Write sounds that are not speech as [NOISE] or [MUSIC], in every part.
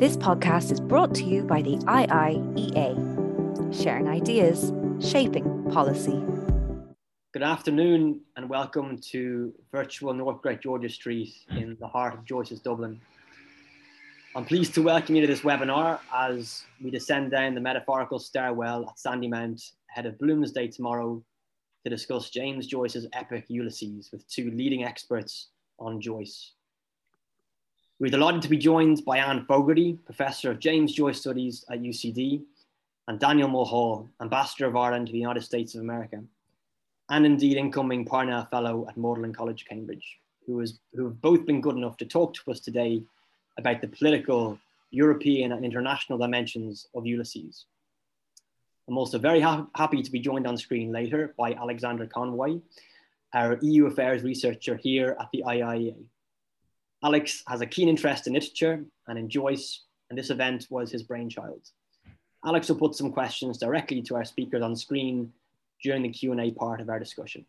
This podcast is brought to you by the IIEA, sharing ideas, shaping policy. Good afternoon and welcome to virtual North Great George's Street in the heart of Joyce's Dublin. I'm pleased to welcome you to this webinar as we descend down the metaphorical stairwell at Sandymount ahead of Bloomsday tomorrow to discuss James Joyce's epic Ulysses with two leading experts on Joyce. We're delighted to be joined by Anne Fogarty, Professor of James Joyce Studies at UCD, and Daniel Mulhall, Ambassador of Ireland to the United States of America, and indeed incoming Parnell Fellow at Magdalen College, Cambridge, who, is, who have both been good enough to talk to us today about the political, European and international dimensions of Ulysses. I'm also very ha happy to be joined on screen later by Alexander Conway, our EU affairs researcher here at the IIEA. Alex has a keen interest in literature and in Joyce, and this event was his brainchild. Alex will put some questions directly to our speakers on screen during the Q&A part of our discussion.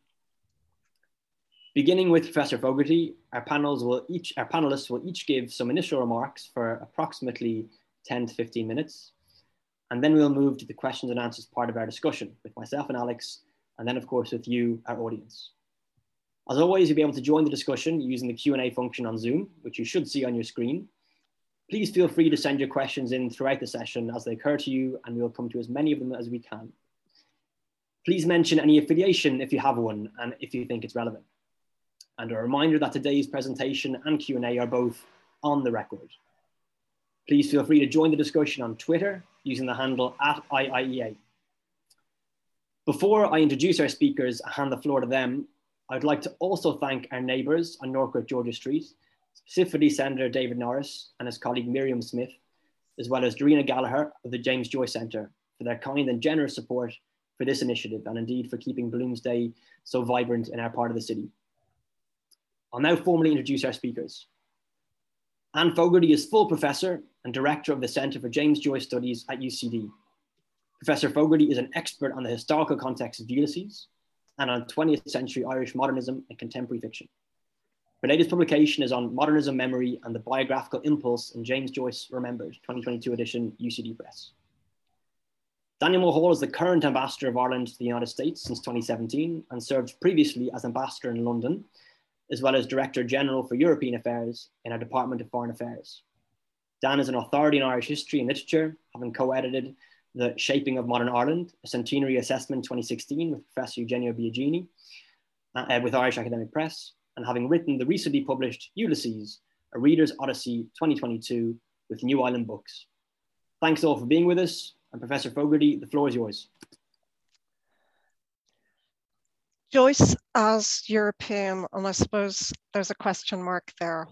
Beginning with Professor Fogarty, our, panels will each, our panelists will each give some initial remarks for approximately 10 to 15 minutes. And then we'll move to the questions and answers part of our discussion with myself and Alex, and then of course with you, our audience. As always, you'll be able to join the discussion using the Q&A function on Zoom, which you should see on your screen. Please feel free to send your questions in throughout the session as they occur to you, and we'll come to as many of them as we can. Please mention any affiliation if you have one and if you think it's relevant. And a reminder that today's presentation and Q&A are both on the record. Please feel free to join the discussion on Twitter using the handle at IIEA. Before I introduce our speakers and hand the floor to them, I'd like to also thank our neighbours on North Great George's Street, specifically Senator David Norris and his colleague Miriam Smith, as well as Darina Gallagher of the James Joyce Centre for their kind and generous support for this initiative and indeed for keeping Bloomsday so vibrant in our part of the city. I'll now formally introduce our speakers. Anne Fogarty is full professor and director of the Centre for James Joyce Studies at UCD. Professor Fogarty is an expert on the historical context of Ulysses, and on 20th century Irish modernism and contemporary fiction. Her latest publication is on modernism memory and the biographical impulse in James Joyce Remembered, 2022 edition, UCD Press. Daniel Mulhall is the current ambassador of Ireland to the United States since 2017 and served previously as ambassador in London, as well as Director General for European Affairs in our Department of Foreign Affairs. Dan is an authority in Irish history and literature, having co-edited the Shaping of Modern Ireland, a centenary assessment 2016 with Professor Eugenio Biagini uh, with Irish Academic Press, and having written the recently published Ulysses, A Reader's Odyssey 2022 with New Island Books. Thanks all for being with us. And Professor Fogarty, the floor is yours. Joyce as European, and I suppose there's a question mark there.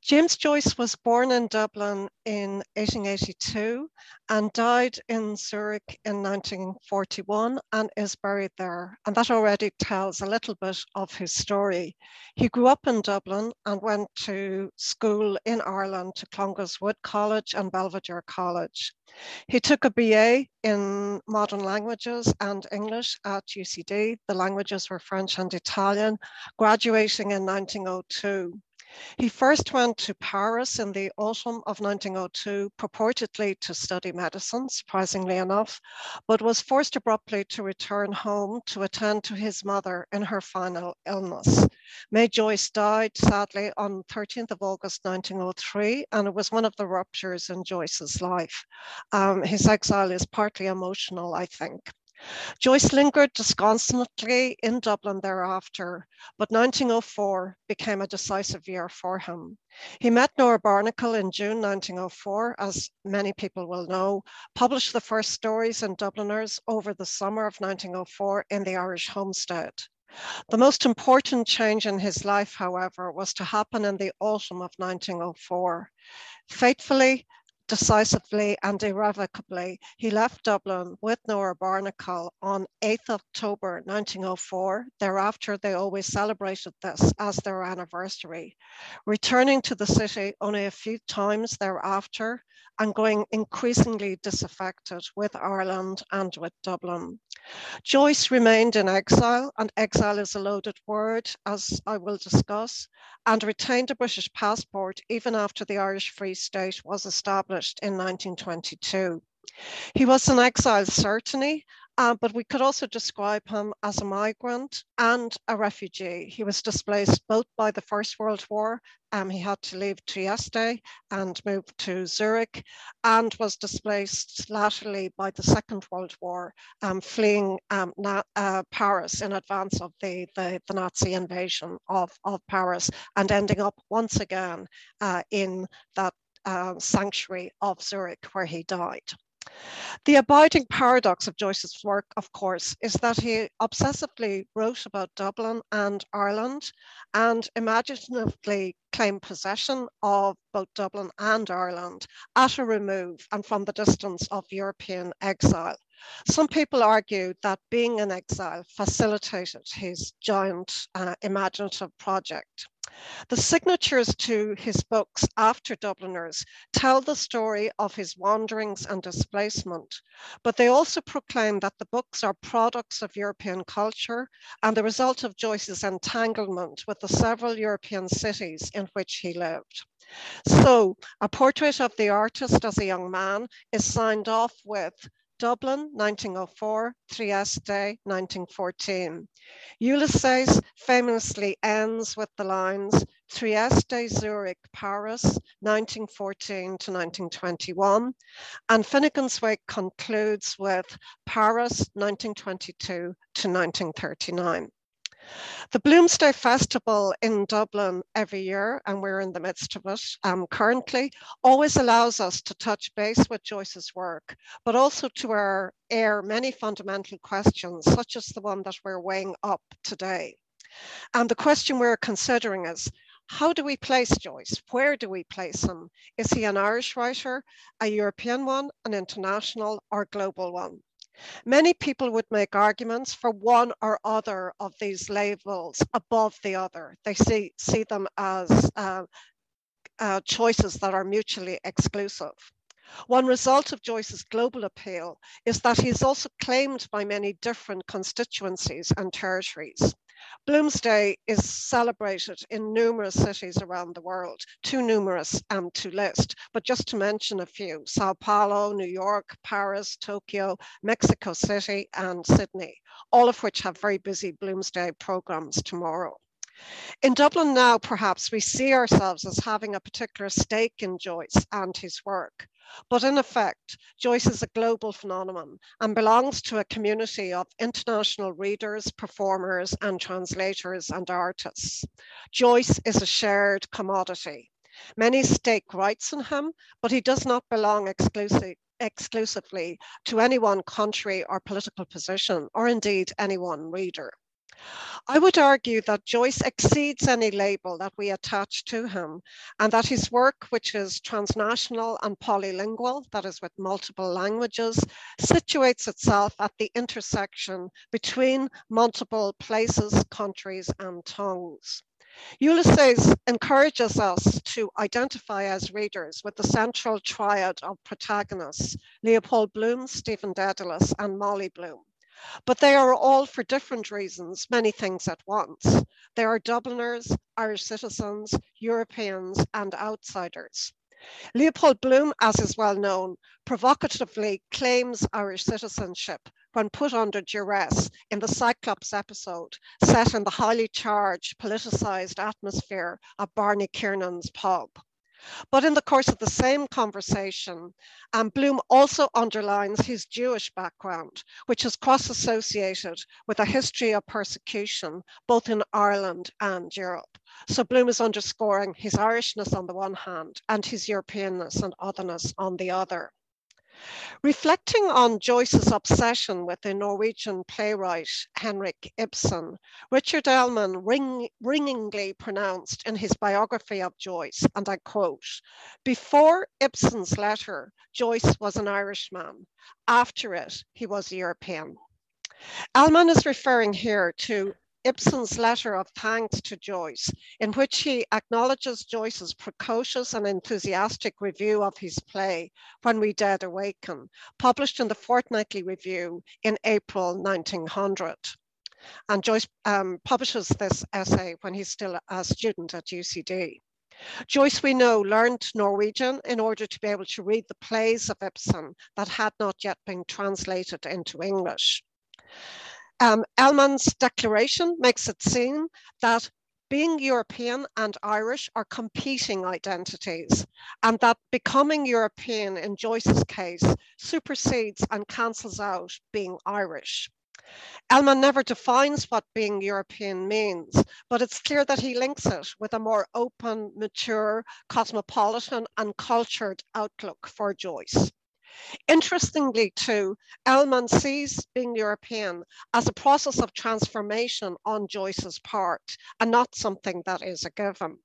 James Joyce was born in Dublin in 1882 and died in Zurich in 1941 and is buried there. And that already tells a little bit of his story. He grew up in Dublin and went to school in Ireland to Clongowes Wood College and Belvedere College. He took a BA in modern languages and English at UCD. The languages were French and Italian, graduating in 1902. He first went to Paris in the autumn of 1902, purportedly to study medicine, surprisingly enough, but was forced abruptly to return home to attend to his mother in her final illness. May Joyce died sadly on 13th of August 1903, and it was one of the ruptures in Joyce's life. Um, his exile is partly emotional, I think. Joyce lingered disconsolately in Dublin thereafter, but 1904 became a decisive year for him. He met Nora Barnacle in June 1904, as many people will know, published the first stories in Dubliners over the summer of 1904 in the Irish homestead. The most important change in his life, however, was to happen in the autumn of 1904. Fatefully, decisively and irrevocably, he left Dublin with Nora Barnacle on 8th October 1904. Thereafter, they always celebrated this as their anniversary, returning to the city only a few times thereafter and going increasingly disaffected with Ireland and with Dublin. Joyce remained in exile, and exile is a loaded word, as I will discuss, and retained a British passport even after the Irish Free State was established in 1922. He was in exile, certainly, uh, but we could also describe him as a migrant and a refugee. He was displaced both by the First World War, um, he had to leave Trieste and move to Zurich, and was displaced laterally by the Second World War, um, fleeing um, na- uh, Paris in advance of the, the, the, Nazi invasion of, of Paris, and ending up once again uh, in that uh, sanctuary of Zurich where he died. The abiding paradox of Joyce's work, of course, is that he obsessively wrote about Dublin and Ireland and imaginatively claimed possession of both Dublin and Ireland at a remove and from the distance of European exile. Some people argue that being in exile facilitated his giant uh, imaginative project. The signatures to his books after Dubliners tell the story of his wanderings and displacement, but they also proclaim that the books are products of European culture and the result of Joyce's entanglement with the several European cities in which he lived. So, a portrait of the artist as a young man is signed off with Dublin, 1904, Trieste, 1914. Ulysses famously ends with the lines Trieste, Zurich, Paris, 1914 to 1921, and Finnegans Wake concludes with Paris, 1922 to 1939. The Bloomsday Festival in Dublin every year, and we're in the midst of it um, currently, always allows us to touch base with Joyce's work, but also to air many fundamental questions, such as the one that we're weighing up today. And the question we're considering is, how do we place Joyce? Where do we place him? Is he an Irish writer, a European one, an international or global one? Many people would make arguments for one or other of these labels above the other. They see, see them as uh, uh, choices that are mutually exclusive. One result of Joyce's global appeal is that he is also claimed by many different constituencies and territories. Bloomsday is celebrated in numerous cities around the world, too numerous um, to list, but just to mention a few, Sao Paulo, New York, Paris, Tokyo, Mexico City, and Sydney, all of which have very busy Bloomsday programs tomorrow. In Dublin now, perhaps we see ourselves as having a particular stake in Joyce and his work. But in effect, Joyce is a global phenomenon and belongs to a community of international readers, performers, and translators and artists. Joyce is a shared commodity. Many stake rights in him, but he does not belong exclusively exclusively to any one country or political position, or indeed any one reader. I would argue that Joyce exceeds any label that we attach to him, and that his work, which is transnational and polylingual, that is, with multiple languages, situates itself at the intersection between multiple places, countries, and tongues. Ulysses encourages us to identify as readers with the central triad of protagonists Leopold Bloom, Stephen Dedalus, and Molly Bloom. But they are all for different reasons, many things at once. They are Dubliners, Irish citizens, Europeans, and outsiders. Leopold Bloom, as is well known, provocatively claims Irish citizenship when put under duress in the Cyclops episode, set in the highly charged, politicised atmosphere of Barney Kiernan's pub. But in the course of the same conversation, um, Bloom also underlines his Jewish background, which is cross associated with a history of persecution both in Ireland and Europe. So Bloom is underscoring his Irishness on the one hand and his Europeanness and otherness on the other. Reflecting on Joyce's obsession with the Norwegian playwright Henrik Ibsen, Richard Ellmann ring, ringingly pronounced in his biography of Joyce, and I quote, before Ibsen's letter, Joyce was an Irishman. After it, he was a European. Ellmann is referring here to Ibsen's letter of thanks to Joyce, in which he acknowledges Joyce's precocious and enthusiastic review of his play, When We Dead Awaken, published in the Fortnightly Review in April 1900. And Joyce um, publishes this essay when he's still a student at UCD. Joyce, we know, learned Norwegian in order to be able to read the plays of Ibsen that had not yet been translated into English. Um, Ellmann's declaration makes it seem that being European and Irish are competing identities, and that becoming European in Joyce's case supersedes and cancels out being Irish. Ellmann never defines what being European means, but it's clear that he links it with a more open, mature, cosmopolitan, and cultured outlook for Joyce. Interestingly, too, Ellmann sees being European as a process of transformation on Joyce's part and not something that is a given.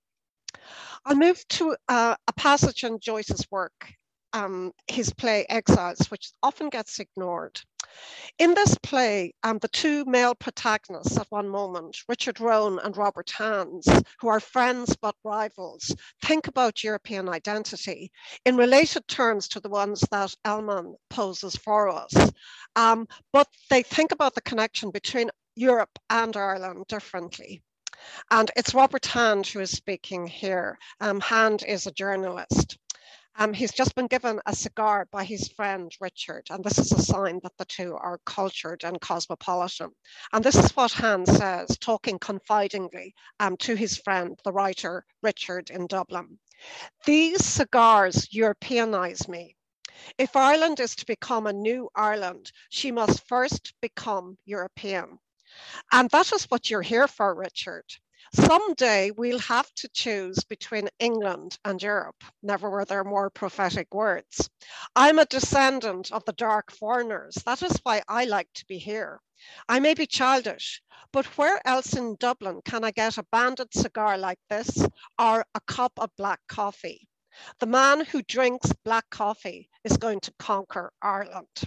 I'll move to uh, a passage in Joyce's work, um, his play Exiles, which often gets ignored. In this play, um, the two male protagonists at one moment, Richard Rowan and Robert Hands, who are friends but rivals, think about European identity in related terms to the ones that Ellmann poses for us. Um, but they think about the connection between Europe and Ireland differently. And it's Robert Hand who is speaking here. Um, Hand is a journalist. Um, he's just been given a cigar by his friend Richard, and this is a sign that the two are cultured and cosmopolitan. And this is what Hans says, talking confidingly um, to his friend, the writer Richard in Dublin. These cigars Europeanize me. If Ireland is to become a new Ireland, she must first become European. And that is what you're here for, Richard. Someday we'll have to choose between England and Europe. Never were there more prophetic words. I'm a descendant of the dark foreigners. That is why I like to be here. I may be childish, but where else in Dublin can I get a banded cigar like this or a cup of black coffee? The man who drinks black coffee is going to conquer Ireland.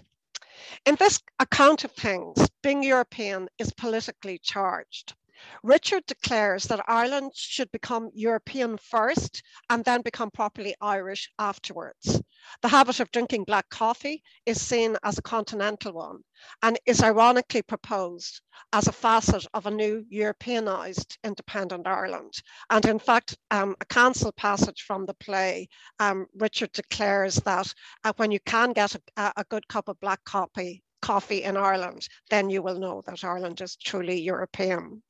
In this account of things, being European is politically charged. Richard declares that Ireland should become European first and then become properly Irish afterwards. The habit of drinking black coffee is seen as a continental one and is ironically proposed as a facet of a new Europeanized independent Ireland. And in fact, um, a council passage from the play, um, Richard declares that uh, when you can get a, a good cup of black coffee, coffee in Ireland, then you will know that Ireland is truly European.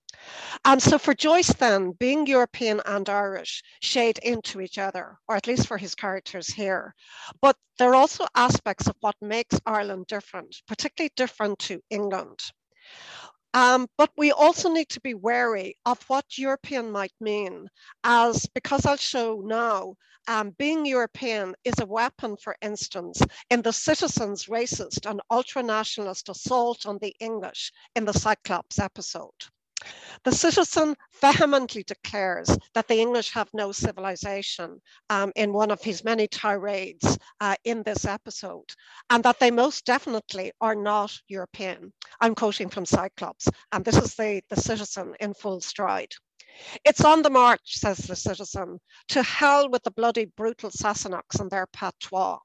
And so for Joyce, then, being European and Irish shade into each other, or at least for his characters here. But there are also aspects of what makes Ireland different, particularly different to England. Um, but we also need to be wary of what European might mean, as because I'll show now, um, being European is a weapon, for instance, in the citizens' racist and ultra nationalist assault on the English in the Cyclops episode. The citizen vehemently declares that the English have no civilization um, in one of his many tirades uh, in this episode, and that they most definitely are not European. I'm quoting from Cyclops, and this is the, the citizen in full stride. It's on the march, says the citizen, to hell with the bloody brutal Sassenachs and their patois.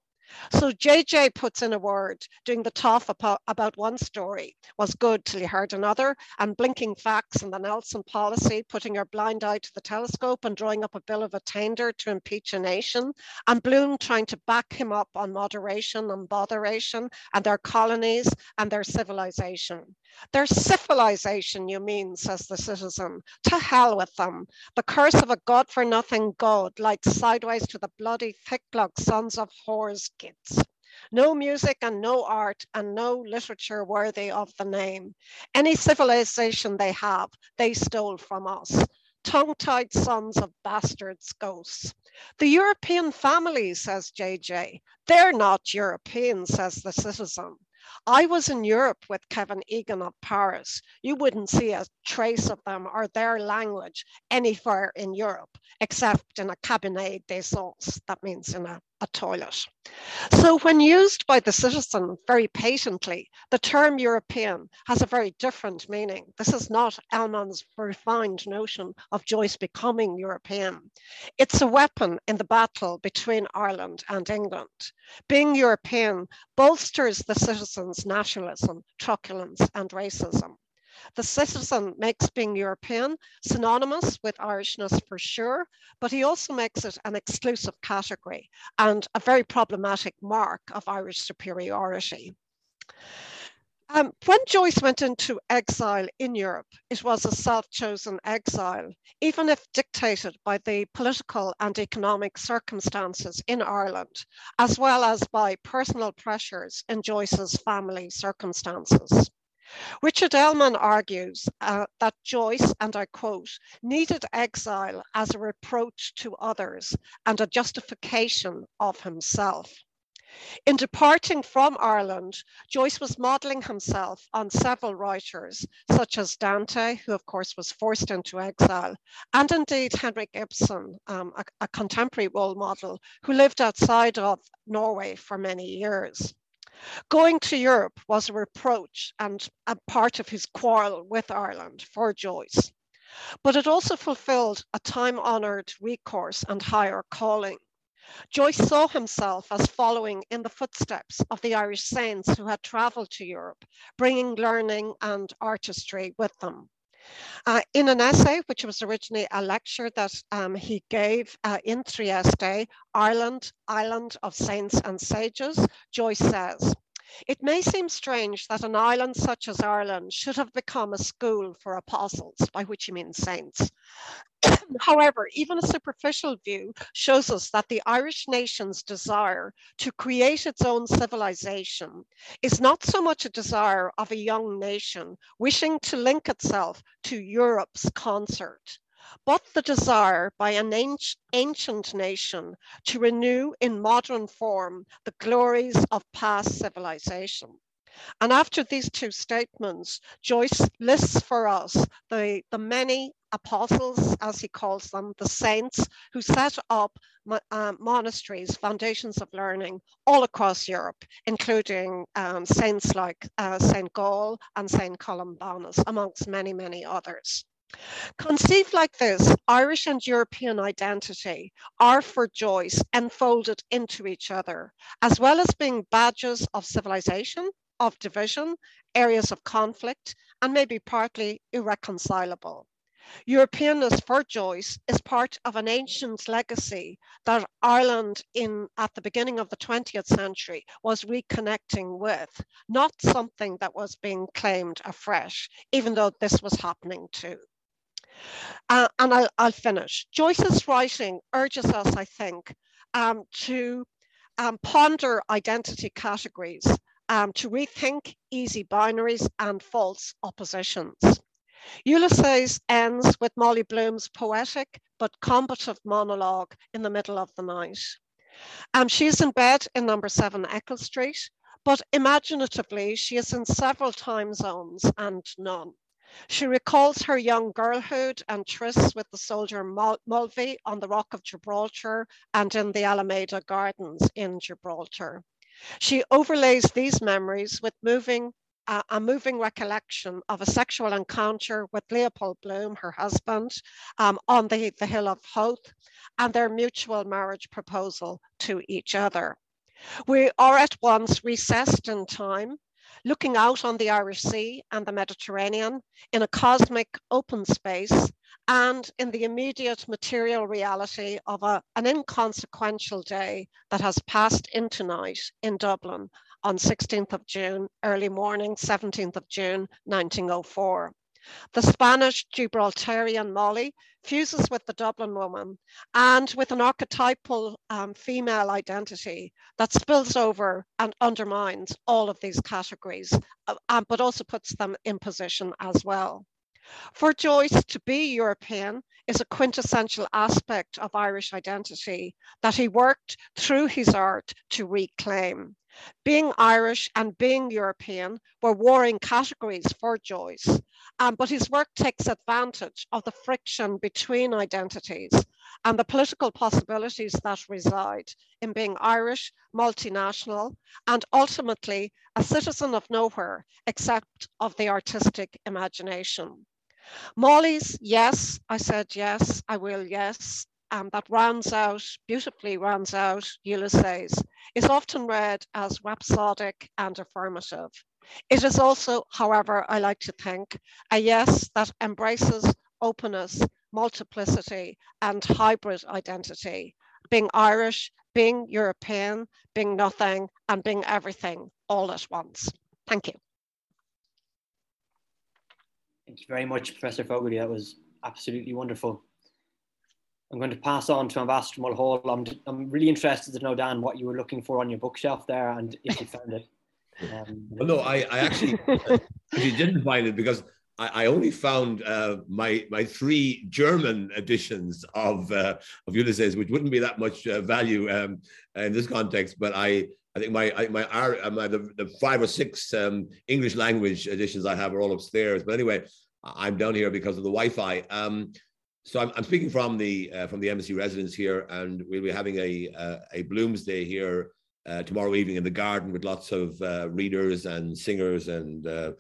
So JJ puts in a word, doing the tough about one story was good till you heard another, and blinking facts and the Nelson policy, putting your blind eye to the telescope and drawing up a bill of attainder to impeach a nation, and Bloom trying to back him up on moderation and botheration and their colonies and their civilization. Their syphilisation, you mean, says the citizen. To hell with them. The curse of a god for nothing god lights sideways to the bloody thick blood sons of whores kids. No music and no art and no literature worthy of the name. Any civilization they have, they stole from us tongue tied sons of bastards ghosts. The European family, says JJ. They're not European, says the citizen. I was in Europe with Kevin Egan of Paris. You wouldn't see a trace of them or their language anywhere in Europe, except in a cabinet d'aisance. That means in a a toilet. So, when used by the citizen very patently, the term European has a very different meaning. This is not Ellmann's refined notion of Joyce becoming European. It's a weapon in the battle between Ireland and England. Being European bolsters the citizen's nationalism, truculence, and racism. The citizen makes being European synonymous with Irishness for sure, but he also makes it an exclusive category and a very problematic mark of Irish superiority. Um, when Joyce went into exile in Europe, it was a self chosen exile, even if dictated by the political and economic circumstances in Ireland, as well as by personal pressures in Joyce's family circumstances. Richard Ellmann argues uh, that Joyce, and I quote, needed exile as a reproach to others and a justification of himself. In departing from Ireland, Joyce was modelling himself on several writers, such as Dante, who of course was forced into exile, and indeed Henrik Ibsen, um, a, a contemporary role model who lived outside of Norway for many years. Going to Europe was a reproach and a part of his quarrel with Ireland for Joyce. But it also fulfilled a time honoured recourse and higher calling. Joyce saw himself as following in the footsteps of the Irish saints who had travelled to Europe, bringing learning and artistry with them. Uh, in an essay, which was originally a lecture that um, he gave uh, in Trieste, Ireland, Island of Saints and Sages, Joyce says, it may seem strange that an island such as Ireland should have become a school for apostles, by which he means saints. [COUGHS] However, even a superficial view shows us that the Irish nation's desire to create its own civilization is not so much a desire of a young nation wishing to link itself to Europe's concert but the desire by an ancient nation to renew in modern form the glories of past civilization. And after these two statements, Joyce lists for us the, the many apostles, as he calls them, the saints who set up uh, monasteries, foundations of learning all across Europe, including um, saints like uh, St. Gall and St. Columbanus, amongst many, many others. Conceived like this, Irish and European identity are for Joyce enfolded into each other, as well as being badges of civilization, of division, areas of conflict, and maybe partly irreconcilable. Europeanness for Joyce is part of an ancient legacy that Ireland in at the beginning of the 20th century was reconnecting with, not something that was being claimed afresh, even though this was happening too. Uh, and I'll, I'll, finish. Joyce's writing urges us, I think, um, to um, ponder identity categories, um, to rethink easy binaries and false oppositions. Ulysses ends with Molly Bloom's poetic but combative monologue in the middle of the night. Um, she's in bed in number seven Eccles Street, but imaginatively, she is in several time zones and none. She recalls her young girlhood and trysts with the soldier Mulvey on the Rock of Gibraltar and in the Alameda Gardens in Gibraltar. She overlays these memories with moving uh, a moving recollection of a sexual encounter with Leopold Bloom, her husband, um, on the, the Hill of Howth, and their mutual marriage proposal to each other. We are at once recessed in time looking out on the Irish Sea and the Mediterranean in a cosmic open space and in the immediate material reality of a, an inconsequential day that has passed into night in Dublin on 16th of June, early morning, 17th of June, 1904. The Spanish Gibraltarian Molly fuses with the Dublin woman and with an archetypal um, female identity that spills over and undermines all of these categories, uh, um, but also puts them in position as well. For Joyce, to be European is a quintessential aspect of Irish identity that he worked through his art to reclaim. Being Irish and being European were warring categories for Joyce, um, but his work takes advantage of the friction between identities and the political possibilities that reside in being Irish, multinational, and ultimately a citizen of nowhere except of the artistic imagination. Molly's yes, I said yes, I will, yes, um, that rounds out, beautifully rounds out Ulysses, is often read as rhapsodic and affirmative. It is also, however, I like to think, a yes that embraces openness, multiplicity, and hybrid identity, being Irish, being European, being nothing, and being everything all at once. Thank you. Thank you very much, Professor Fogarty. That was absolutely wonderful. I'm going to pass on to Ambassador Mulhall. I'm, I'm really interested to know, Dan, what you were looking for on your bookshelf there and if you found it. [LAUGHS] Um, well, no, I, I actually [LAUGHS] actually didn't find it because I, I only found uh, my my three German editions of uh, of Ulysses, which wouldn't be that much uh, value um, in this context. But I I think my my, uh, my the, the five or six um, English language editions I have are all upstairs. But anyway, I'm down here because of the Wi-Fi. Um, so I'm, I'm speaking from the uh, from the embassy residence here, and we'll be having a uh, a Bloomsday here uh, tomorrow evening in the garden with lots of uh, readers and singers and uh,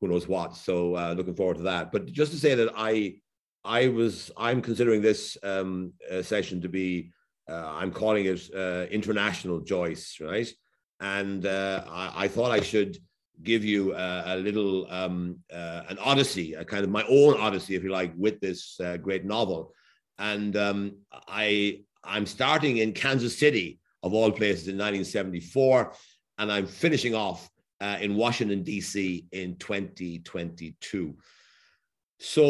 who knows what. So uh, looking forward to that. But just to say that I I was I'm considering this um, session to be I'm calling it international Joyce, right? And I, I thought I should give you a, a little um, uh, an odyssey, a kind of my own odyssey, if you like, with this uh, great novel. And um, I I'm starting in Kansas City, of all places, in 1974, and I'm finishing off uh, in Washington D.C. in 2022. So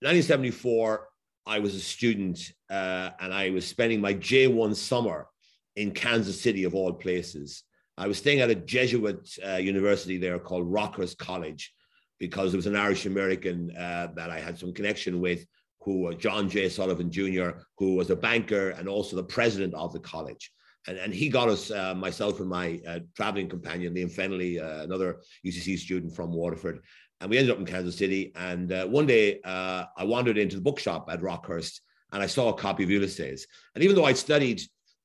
1974, I was a student, uh, and I was spending my J1 summer in Kansas City, of all places. I was staying at a Jesuit uh, university there called Rockhurst College because there was an Irish American uh, that I had some connection with, who uh, John J. Sullivan Jr., who was a banker and also the president of the college. And, and he got us, uh, myself and my uh, traveling companion, Liam Fennelly, uh, another UCC student from Waterford. And we ended up in Kansas City. And one day I wandered into the bookshop at Rockhurst and I saw a copy of Ulysses. And even though I'd studied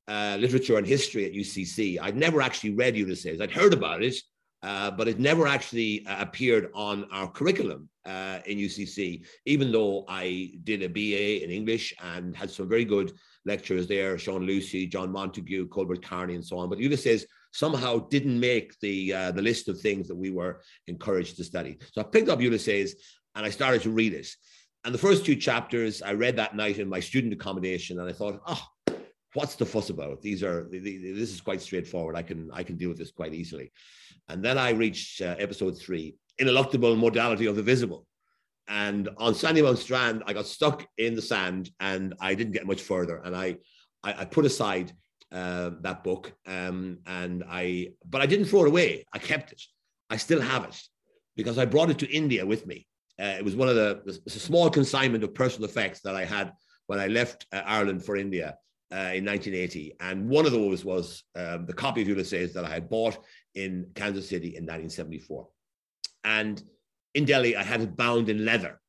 uh, literature and history at UCC. I'd never actually read Ulysses. I'd heard about it, uh, but it never actually uh, appeared on our curriculum uh, in UCC, even though I did a BA in English and had some very good lecturers there, Sean Lucy, John Montague, Colbert Kearney, and so on. But Ulysses somehow didn't make the, uh, the list of things that we were encouraged to study. So I picked up Ulysses and I started to read it. And the first two chapters I read that night in my student accommodation, and I thought, oh, what's the fuss about? These are this is quite straightforward. I can I can deal with this quite easily. And then I reached uh, episode three, ineluctable modality of the visible. And on Sandymount Strand, I got stuck in the sand and I didn't get much further. And I I, I put aside uh, that book um, and I but I didn't throw it away. I kept it. I still have it because I brought it to India with me. Uh, it was one of the small consignment of personal effects that I had when I left uh, Ireland for India uh, in 1980. And one of those was um, the copy of Ulysses that I had bought in Kansas City in 1974. And in Delhi, I had it bound in leather,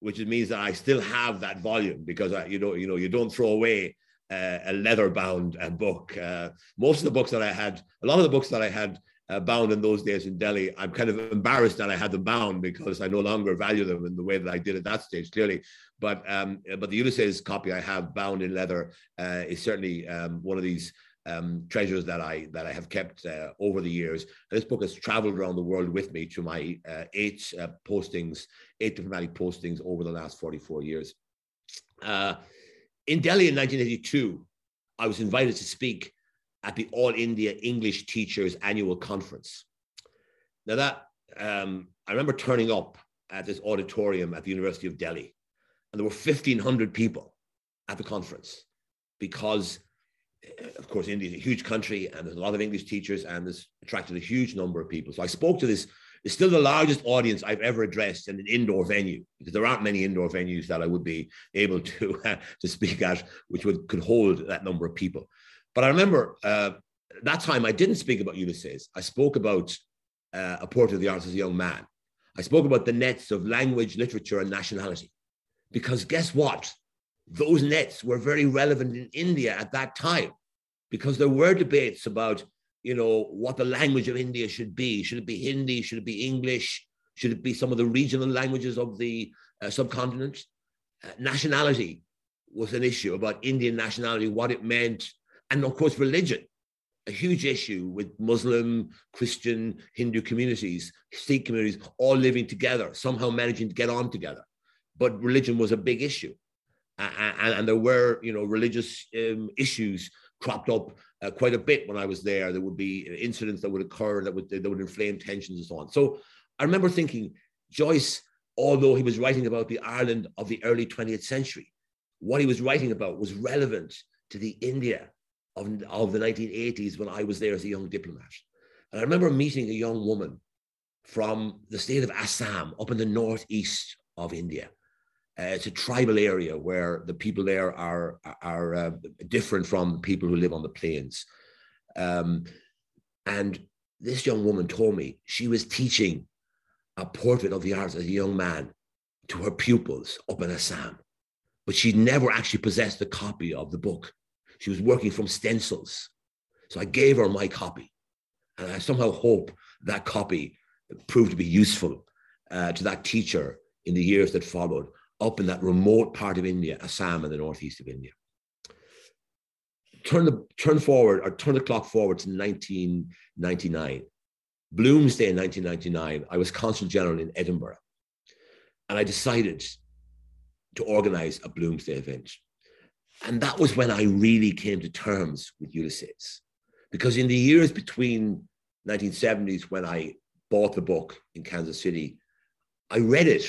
which means that I still have that volume because I, you know, you know, you don't throw away uh, a leather-bound uh, book. Uh, most of the books that I had, a lot of the books that I had uh, bound in those days in Delhi. I'm kind of embarrassed that I had them bound because I no longer value them in the way that I did at that stage, clearly. But um, but the Ulysses copy I have bound in leather uh, is certainly um, one of these um, treasures that I that I have kept uh, over the years. This book has traveled around the world with me to my uh, eight uh, postings, eight diplomatic postings over the last 44 years. Uh, in Delhi in 1982, I was invited to speak at the All India English Teachers Annual Conference. Now that um, I remember turning up at this auditorium at the University of Delhi, and there were 1,500 people at the conference because, eh, of course, India is a huge country and there's a lot of English teachers, and this attracted a huge number of people. So I spoke to this. It's still the largest audience I've ever addressed in an indoor venue because there aren't many indoor venues that I would be able to [LAUGHS] uh, to speak at, which would could hold that number of people. But I remember uh, that time I didn't speak about Ulysses. I spoke about uh, a portrait of the artist as a young man. I spoke about the nets of language, literature, and nationality. Because guess what? Those nets were very relevant in India at that time because there were debates about, you know, what the language of India should be. Should it be Hindi? Should it be English? Should it be some of the regional languages of the uh, subcontinent? Uh, nationality was an issue about Indian nationality, what it meant, and of course, religion a huge issue with Muslim, Christian, Hindu communities, Sikh communities, all living together, somehow managing to get on together. But religion was a big issue. And, and there were, you know, religious um, issues cropped up uh, quite a bit when I was there. There would be incidents that would occur that would, that would inflame tensions and so on. So I remember thinking, Joyce, although he was writing about the Ireland of the early 20th century, what he was writing about was relevant to the India of, of the 1980s when I was there as a young diplomat. And I remember meeting a young woman from the state of Assam up in the northeast of India. Uh, it's a tribal area where the people there are, are uh, different from people who live on the plains. Um, and this young woman told me she was teaching a portrait of the arts as a young man to her pupils up in Assam, but she never actually possessed a copy of the book. She was working from stencils. So I gave her my copy. And I somehow hope that copy proved to be useful uh, to that teacher in the years that followed up in that remote part of India, Assam in the northeast of India. Turn the turn forward or turn the clock forward to 1999. Bloomsday in 1999, I was consul general in Edinburgh. And I decided to organize a Bloomsday event. And that was when I really came to terms with Ulysses. Because in the years between 1970s, when I bought the book in Kansas City, I read it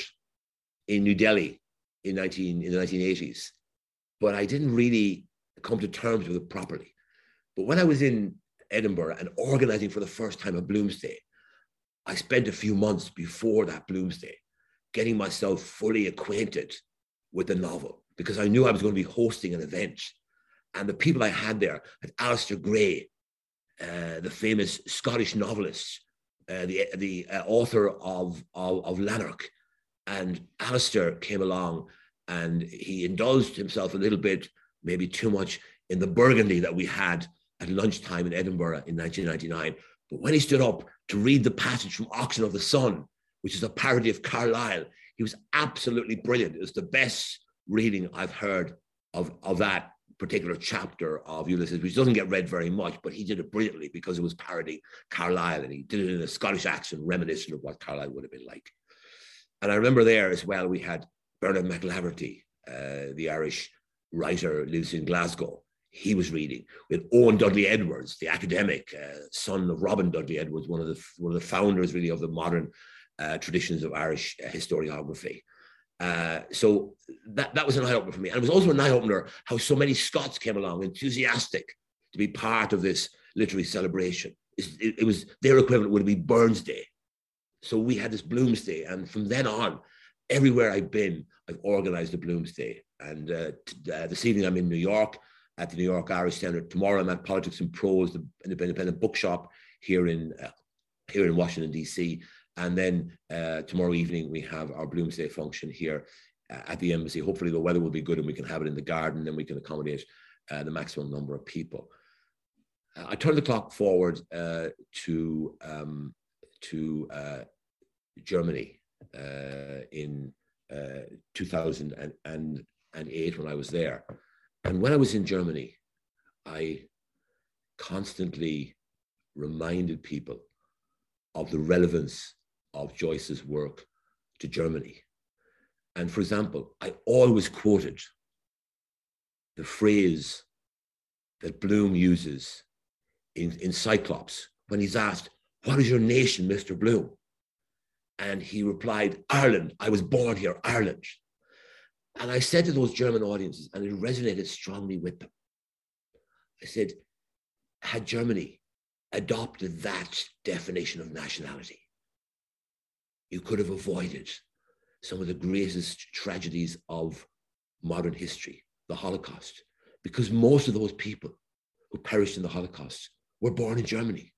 in New Delhi in, 19, in the 1980s, but I didn't really come to terms with it properly. But when I was in Edinburgh and organizing for the first time a Bloomsday, I spent a few months before that Bloomsday getting myself fully acquainted with the novel because I knew I was going to be hosting an event. And the people I had there had Alasdair Gray, uh, the famous Scottish novelist, uh, the, the uh, author of, of, of Lanark. And Alasdair came along and he indulged himself a little bit, maybe too much, in the burgundy that we had at lunchtime in Edinburgh in 1999. But when he stood up to read the passage from Oxen of the Sun, which is a parody of Carlyle, he was absolutely brilliant. It was the best reading I've heard of, of that particular chapter of Ulysses, which doesn't get read very much, but he did it brilliantly because it was parodying Carlyle and he did it in a Scottish accent reminiscent of what Carlyle would have been like. And I remember there as well, we had Bernard MacLaverty, uh, the Irish writer, lives in Glasgow. He was reading with Owen Dudley Edwards, the academic uh, son of Robin Dudley Edwards, one of the one of the founders really of the modern uh, traditions of Irish uh, historiography. Uh, so that, that was an eye opener for me. And it was also an eye opener how so many Scots came along enthusiastic to be part of this literary celebration. It, it, was their equivalent would be Burns Day. So we had this Bloomsday. And from then on, everywhere I've been, I've organized a Bloomsday. And uh, t- uh, this evening I'm in New York at the New York Irish Center. Tomorrow I'm at Politics and Prose, the independent bookshop here in uh, here in Washington D.C. And then uh, tomorrow evening, we have our Bloomsday function here uh, at the embassy. Hopefully, the weather will be good and we can have it in the garden and we can accommodate uh, the maximum number of people. I turn the clock forward to, um, to uh, Germany in 2008 when I was there. And when I was in Germany, I constantly reminded people of the relevance of Joyce's work to Germany. And for example, I always quoted the phrase that Bloom uses in, in Cyclops when he's asked, What is your nation, Mr. Bloom? And he replied, Ireland. I was born here, Ireland. And I said to those German audiences, and it resonated strongly with them. I said, had Germany adopted that definition of nationality, you could have avoided some of the greatest tragedies of modern history, the Holocaust, because most of those people who perished in the Holocaust were born in Germany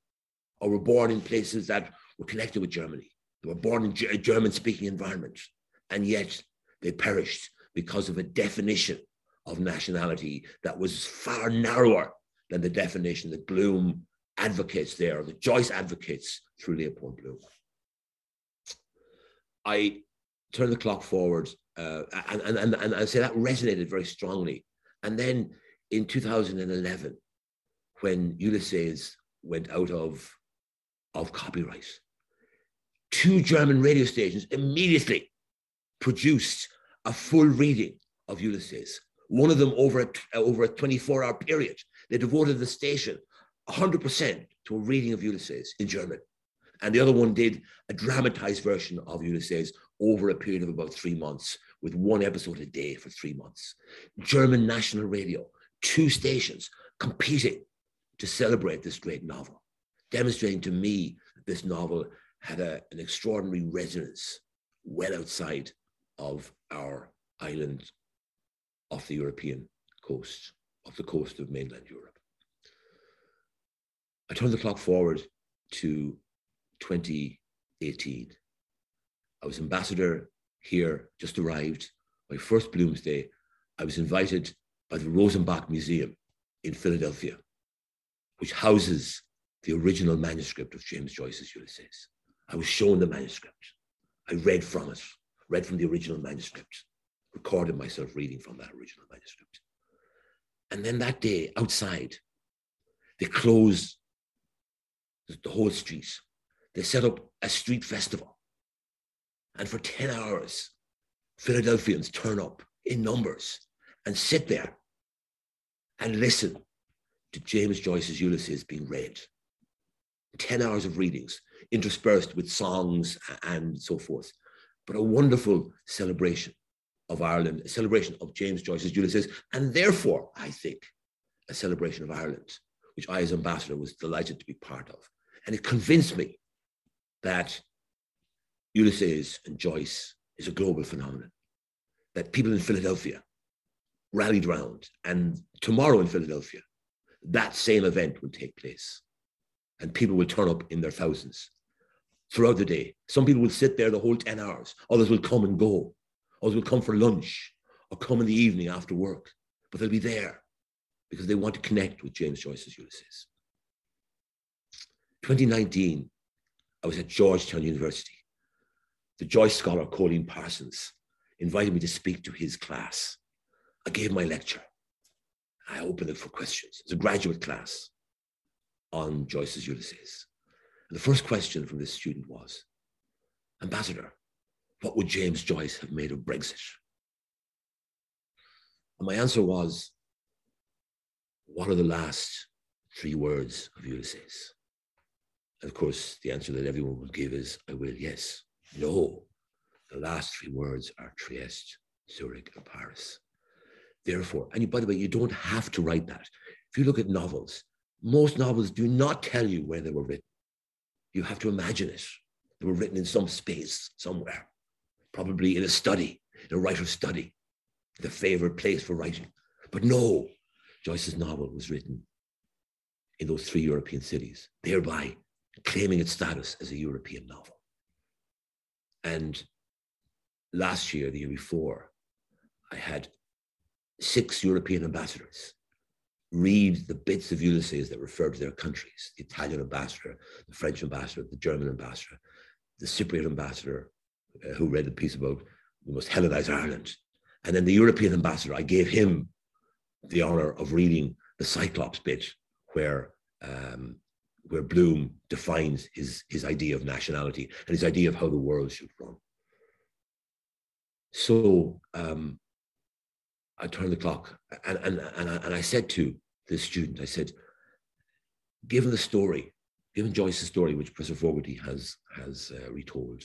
or were born in places that were connected with Germany. They were born in a German speaking environment, and yet they perished because of a definition of nationality that was far narrower than the definition that Bloom advocates there, or Joyce advocates through Leopold Bloom. I turn the clock forward uh, and, and, and, and I say that resonated very strongly. And then in 2011, when Ulysses went out of, of copyright, two German radio stations immediately produced a full reading of Ulysses, one of them over a, over a 24 hour period. They devoted the station 100% to a reading of Ulysses in German. And the other one did a dramatized version of Ulysses over a period of about three months, with one episode a day for three months. German national radio, two stations competing to celebrate this great novel, demonstrating to me this novel had a, an extraordinary resonance well outside of our island off the European coast, off the coast of mainland Europe. I turn the clock forward to 2018. I was ambassador here, just arrived. My first Bloomsday, I was invited by the Rosenbach Museum in Philadelphia, which houses the original manuscript of James Joyce's Ulysses. I was shown the manuscript. I read from it, read from the original manuscript, recorded myself reading from that original manuscript. And then that day, outside, they closed the whole street. They set up a street festival. And for 10 hours, Philadelphians turn up in numbers and sit there and listen to James Joyce's Ulysses being read. 10 hours of readings, interspersed with songs and so forth. But a wonderful celebration of Ireland, a celebration of James Joyce's Ulysses, and therefore, I think, a celebration of Ireland, which I, as ambassador, was delighted to be part of. And it convinced me that Ulysses and Joyce is a global phenomenon, that people in Philadelphia rallied round. And tomorrow in Philadelphia, that same event will take place. And people will turn up in their thousands throughout the day. Some people will sit there the whole 10 hours, others will come and go, others will come for lunch or come in the evening after work, but they'll be there because they want to connect with James Joyce's Ulysses. 2019, I was at Georgetown University. The Joyce scholar Cóilín Parsons invited me to speak to his class. I gave my lecture. I opened it for questions. It's a graduate class on Joyce's Ulysses. And the first question from this student was, Ambassador, what would James Joyce have made of Brexit? And my answer was, what are the last three words of Ulysses? of course, the answer that everyone will give is, I will, yes. No. The last three words are Trieste, Zurich, and Paris. Therefore, and by the way, you don't have to write that. If you look at novels, most novels do not tell you where they were written. You have to imagine it. They were written in some space somewhere, probably in a study, in a writer's study, the favorite place for writing. But no, Joyce's novel was written in those three European cities, thereby claiming its status as a European novel. And last year, the year before, I had six European ambassadors read the bits of Ulysses that refer to their countries the Italian ambassador, the French ambassador, the German ambassador, the Cypriot ambassador, uh, who read the piece about we must Hellenize Ireland. And then the European ambassador, I gave him the honor of reading the Cyclops bit where um, where Bloom defines his, his idea of nationality and his idea of how the world should run. So um, I turned the clock and, and, and, I, and I said to the student, I said, given the story, given Joyce's story, which Professor Fogarty has, has uh, retold,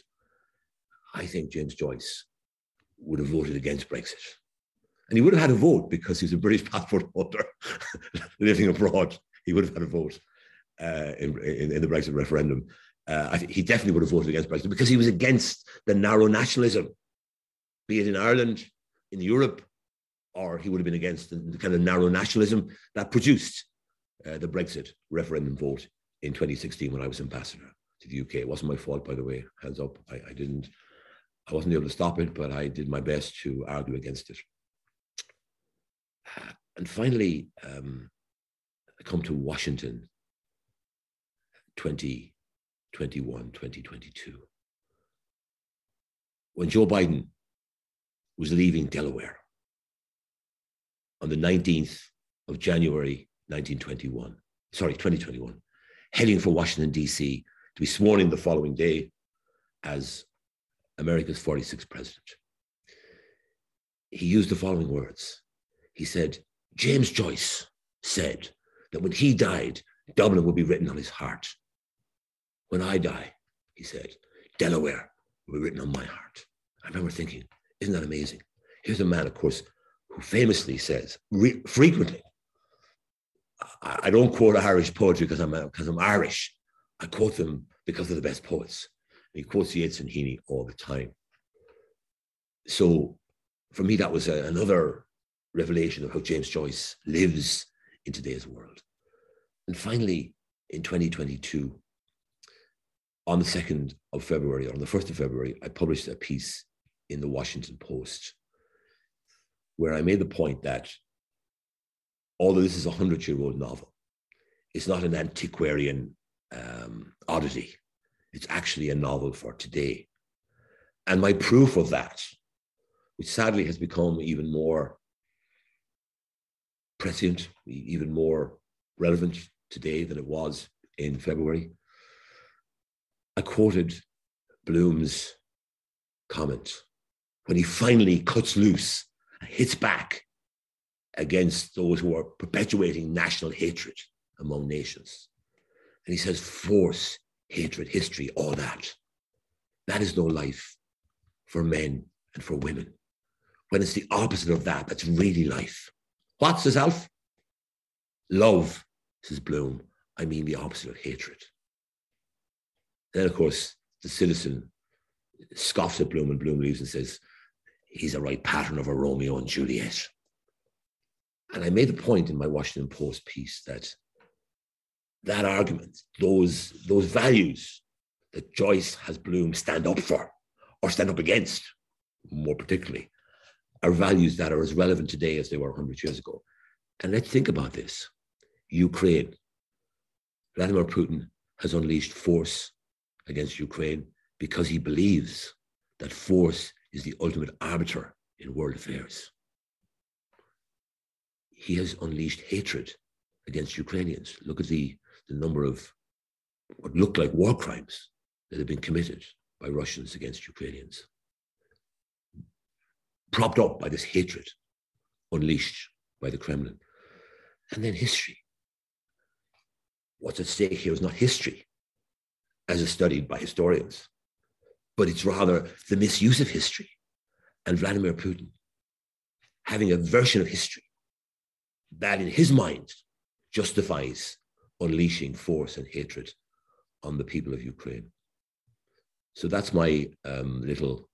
I think James Joyce would have voted against Brexit. And he would have had a vote because he's a British [LAUGHS] passport holder [LAUGHS] living abroad. He would have had a vote uh, in, in, in, the Brexit referendum, uh, he definitely would have voted against Brexit because he was against the narrow nationalism, be it in Ireland, in Europe, or he would have been against the, the kind of narrow nationalism that produced uh, the Brexit referendum vote in 2016 when I was ambassador to the UK. It wasn't my fault, by the way. Hands up. I, I didn't. I wasn't able to stop it, but I did my best to argue against it. And finally, um, I come to Washington 2021, 2022. When Joe Biden was leaving Delaware on the 19th of January 1921, sorry, 2021, heading for Washington, D.C. to be sworn in the following day as America's 46th president. He used the following words. He said, James Joyce said that when he died, Dublin would be written on his heart. When I die, he said, Delaware will be written on my heart. I remember thinking, isn't that amazing? Here's a man, of course, who famously says re- frequently, I, I, don't quote Irish poetry because I'm because I'm Irish. I quote them because they're the best poets. And he quotes Yeats and Heaney all the time. So for me, that was a, another revelation of how James Joyce lives in today's world. And finally, in 2022, on the 2nd of February, or on the 1st of February, I published a piece in the Washington Post where I made the point that although this is a 100 year old novel, it's not an antiquarian um, oddity. It's actually a novel for today. And my proof of that, which sadly has become even more prescient, even more relevant today than it was in February. I quoted Bloom's comment when he finally cuts loose hits back against those who are perpetuating national hatred among nations. And he says, force, hatred, history, all that. That is no life for men and for women. When it's the opposite of that, that's really life. What, says Alf? Love, says Bloom. I mean the opposite of hatred. Then, of course, the citizen scoffs at Bloom and Bloom leaves and says, he's a right pattern of a Romeo and Juliet. And I made the point in my Washington Post piece that that argument, those, those values that Joyce has Bloom stand up for or stand up against, more particularly, are values that are as relevant today as they were 100 years ago. And let's think about this Ukraine. Vladimir Putin has unleashed force against Ukraine because he believes that force is the ultimate arbiter in world affairs. He has unleashed hatred against Ukrainians. Look at the, the number of what look like war crimes that have been committed by Russians against Ukrainians, propped up by this hatred unleashed by the Kremlin. And then history. What's at stake here is not history as is studied by historians, but it's rather the misuse of history and Vladimir Putin having a version of history that, in his mind, justifies unleashing force and hatred on the people of Ukraine. So that's my um, little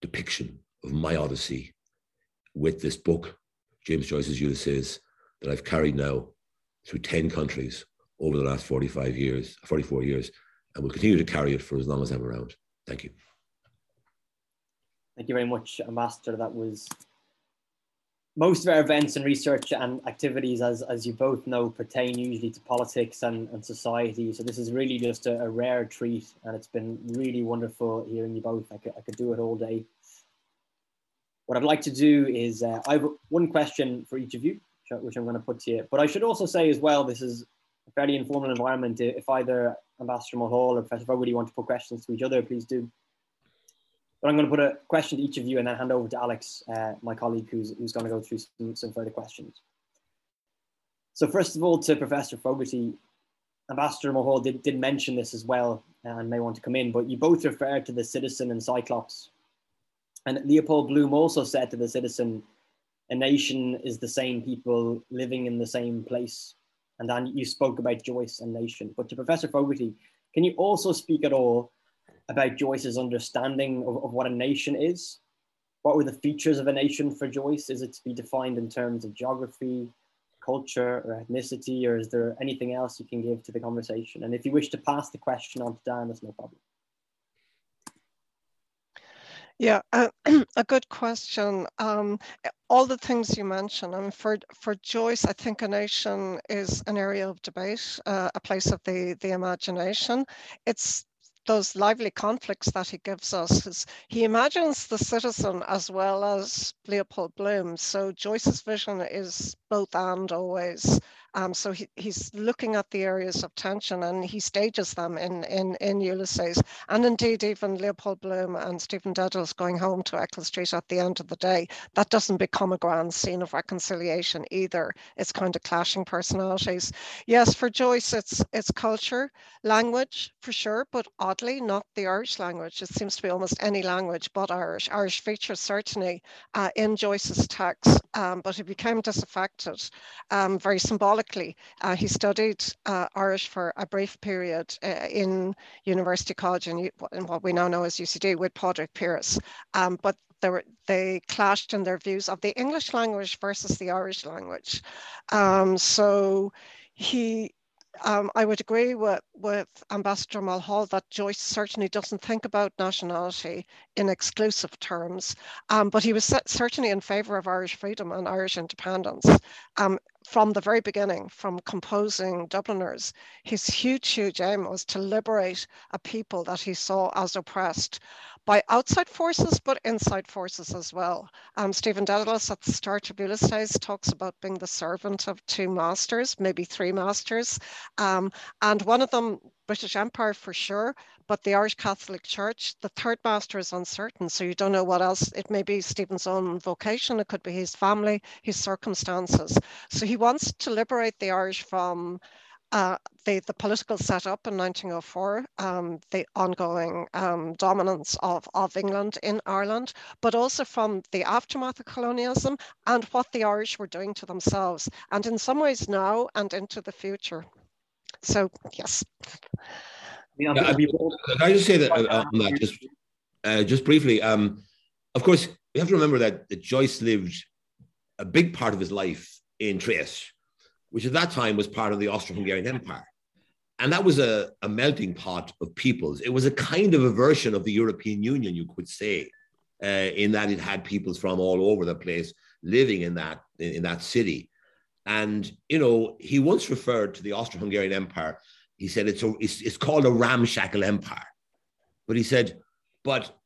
depiction of my odyssey with this book, James Joyce's Ulysses, that I've carried now through 10 countries over the last 45 years, 44 years, and will continue to carry it for as long as I'm around. Thank you. Thank you very much, Ambassador. That was most of our events and research and activities, as, as you both know, pertain usually to politics and, and society. So this is really just a, a rare treat, and it's been really wonderful hearing you both. I could, I could do it all day. What I'd like to do is, uh, I have one question for each of you, which I'm going to put to you. But I should also say as well, this is fairly informal environment. If either Ambassador Mulhall or Professor Fogarty want to put questions to each other, please do. But I'm going to put a question to each of you and then hand over to Alex, uh, my colleague, who's, who's going to go through some, some further questions. So first of all, to Professor Fogarty, Ambassador Mulhall did, did mention this as well and may want to come in, but you both referred to the citizen and Cyclops. And Leopold Bloom also said to the citizen, a nation is the same people living in the same place. And then you spoke about Joyce and nation. But to Professor Fogarty, can you also speak at all about Joyce's understanding of, of what a nation is. What were the features of a nation for Joyce? Is it to be defined in terms of geography, culture or ethnicity, or is there anything else you can give to the conversation? And if you wish to pass the question on to Dan, that's no problem. Yeah, uh, [CLEARS THROAT] a good question. Um, all the things you mentioned, I mean, for, for Joyce, I think a nation is an area of debate, uh, a place of the, the imagination. It's those lively conflicts that he gives us he imagines the citizen as well as Leopold Bloom. So Joyce's vision is both and always. Um, so he, he's looking at the areas of tension and he stages them in, in, in Ulysses. And indeed, even Leopold Bloom and Stephen Dedalus going home to Eccles Street at the end of the day, that doesn't become a grand scene of reconciliation either. It's kind of clashing personalities. Yes, for Joyce, it's, it's culture, language for sure, but oddly, not the Irish language. It seems to be almost any language but Irish. Irish features certainly uh, in Joyce's text, um, but he became disaffected, um, very symbolically. uh, he studied uh, Irish for a brief period uh, in University College in, in, what we now know as UCD with Padraig Pearse, um, but were, they clashed in their views of the English language versus the Irish language. Um, so he um, I would agree with, with Ambassador Mulhall that Joyce certainly doesn't think about nationality in exclusive terms, um, but he was certainly in favour of Irish freedom and Irish independence. Um, from the very beginning, from composing Dubliners, his huge, huge aim was to liberate a people that he saw as oppressed by outside forces, but inside forces as well. Um, Stephen Dedalus at the start of Ulysses talks about being the servant of two masters, maybe three masters, um, and one of them, British Empire for sure, but the Irish Catholic Church, the third master is uncertain. So you don't know what else. It may be Stephen's own vocation, it could be his family, his circumstances. So he wants to liberate the Irish from uh, the, the political setup in 1904, um, the ongoing um, dominance of, of England in Ireland, but also from the aftermath of colonialism and what the Irish were doing to themselves, and in some ways now and into the future. So, yes. Yeah, I, can I just say that uh, on that just uh, just briefly? Um, of course, we have to remember that, that Joyce lived a big part of his life in Trieste, which at that time was part of the Austro-Hungarian Empire, and that was a, a melting pot of peoples. It was a kind of a version of the European Union, you could say, uh, in that it had peoples from all over the place living in that in, in that city. And you know, he once referred to the Austro-Hungarian Empire he said it's, a, it's, it's called a ramshackle empire. But he said, but,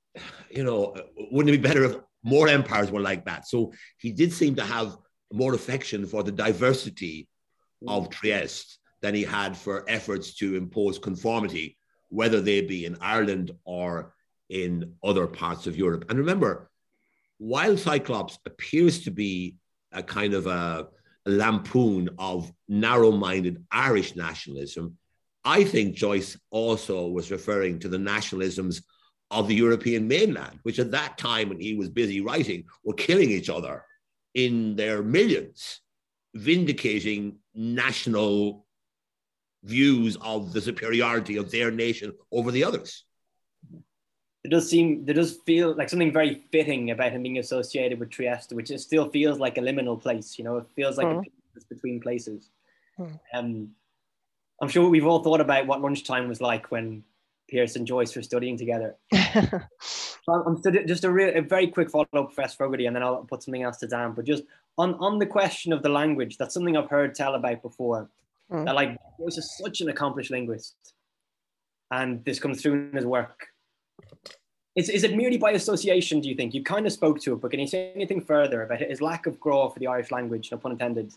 you know, wouldn't it be better if more empires were like that? So he did seem to have more affection for the diversity of Trieste than he had for efforts to impose conformity, whether they be in Ireland or in other parts of Europe. And remember, while Cyclops appears to be a kind of a, a lampoon of narrow minded Irish nationalism, I think Joyce also was referring to the nationalisms of the European mainland, which at that time when he was busy writing were killing each other in their millions, vindicating national views of the superiority of their nation over the others. It does seem, there does feel like something very fitting about him being associated with Trieste, which still feels like a liminal place. You know, it feels like mm. a between places. Mm. Um, I'm sure we've all thought about what lunchtime was like when Pearse and Joyce were studying together. [LAUGHS] I'm studying just a, real, a very quick follow up, Professor Fogarty, and then I'll put something else to Dan. But just on, on the question of the language, that's something I've heard tell about before. Mm. That like Joyce is such an accomplished linguist, and this comes through in his work. Is, is it merely by association, do you think? You kind of spoke to it, but can you say anything further about his lack of grá for the Irish language, no pun intended,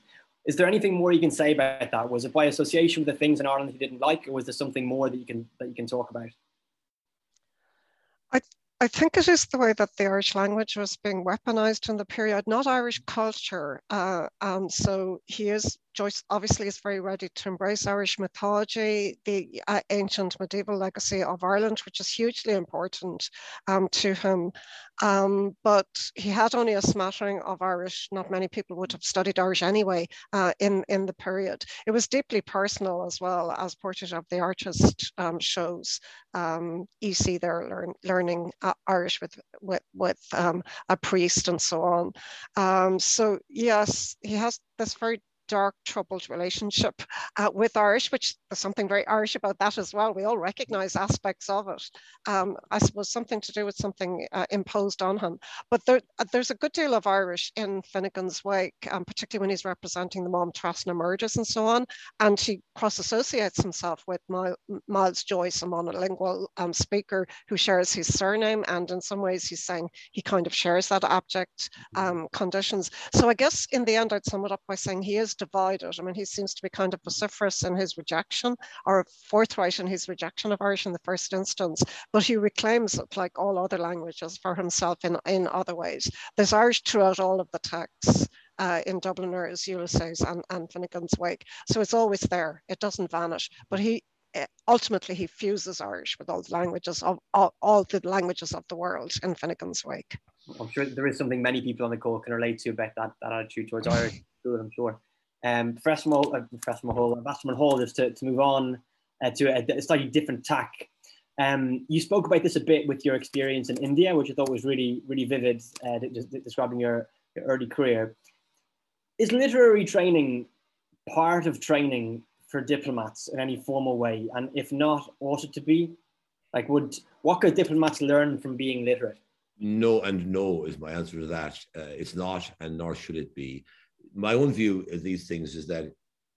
is there anything more you can say about that? Was it by association with the things in Ireland he didn't like, or was there something more that you can that you can talk about? I I think it is the way that the Irish language was being weaponized in the period, not Irish culture. Uh, um, so he is Joyce obviously is very ready to embrace Irish mythology, the uh, ancient medieval legacy of Ireland, which is hugely important um, to him. Um, but he had only a smattering of Irish. Not many people would have studied Irish anyway uh, in, in the period. It was deeply personal as well, as Portrait of the Artist um, shows. Um, you see there learn, learning uh, Irish with, with, with um, a priest and so on. Um, so yes, he has this very dark, troubled relationship uh, with Irish, which there's something very Irish about that as well. We all recognize aspects of it. Um, I suppose something to do with something uh, imposed on him. But there, uh, there's a good deal of Irish in Finnegans Wake, um, particularly when he's representing the Maamtrasna murders and so on. And he cross associates himself with Myles Joyce, a monolingual um, speaker who shares his surname. And in some ways, he's saying he kind of shares that abject um, conditions. So I guess in the end, I'd sum it up by saying he is divided. I mean, he seems to be kind of vociferous in his rejection or forthright in his rejection of Irish in the first instance, but he reclaims it like all other languages for himself in, in other ways. There's Irish throughout all of the texts. Uh, in Dubliners, Ulysses, and, and Finnegans Wake. So it's always there. It doesn't vanish. But he uh, ultimately he fuses Irish with all the languages of all, all the languages of the world in Finnegans Wake. I'm sure there is something many people on the call can relate to about that, that attitude towards Irish [LAUGHS] I'm sure. Um, Professor Mulhall, uh, Professor Mulhall, Ambassador Mulhall, just to, to move on uh, to a, a, slightly different tack. Um, you spoke about this a bit with your experience in India, which I thought was really, really vivid, uh, describing your, your early career. Is literary training part of training for diplomats in any formal way? And if not, ought it to be? Like, would what could diplomats learn from being literate? no and no is my answer to that. Uh, it's not, and nor should it be. My own view of these things is that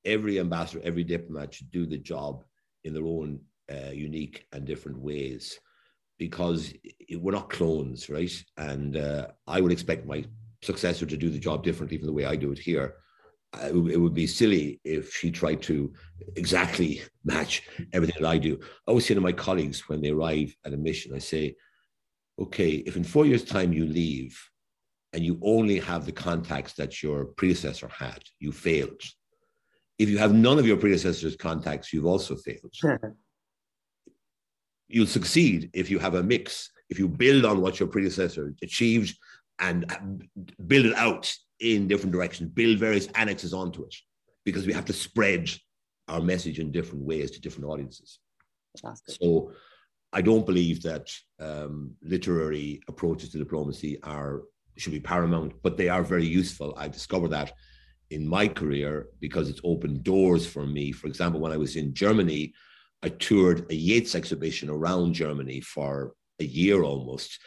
every ambassador, every diplomat should do the job in their own uh, unique and different ways because we're not clones, right? And uh, I would expect my successor to do the job differently from the way I do it here. Uh, it would be silly if she tried to exactly [LAUGHS] match everything that I do. I always say to my colleagues when they arrive at a mission, I say, okay, if in four years' time you leave and you only have the contacts that your predecessor had, you failed. If you have none of your predecessor's contacts, you've also failed. [LAUGHS] You'll succeed if you have a mix, if you build on what your predecessor achieved and build it out in different directions, build various annexes onto it, because we have to spread our message in different ways to different audiences. Fantastic. So I don't believe that um, literary approaches to diplomacy are should be paramount, but they are very useful. I discovered that in my career because it's opened doors for me. For example, when I was in Germany, I toured a Yeats exhibition around Germany for a year almost.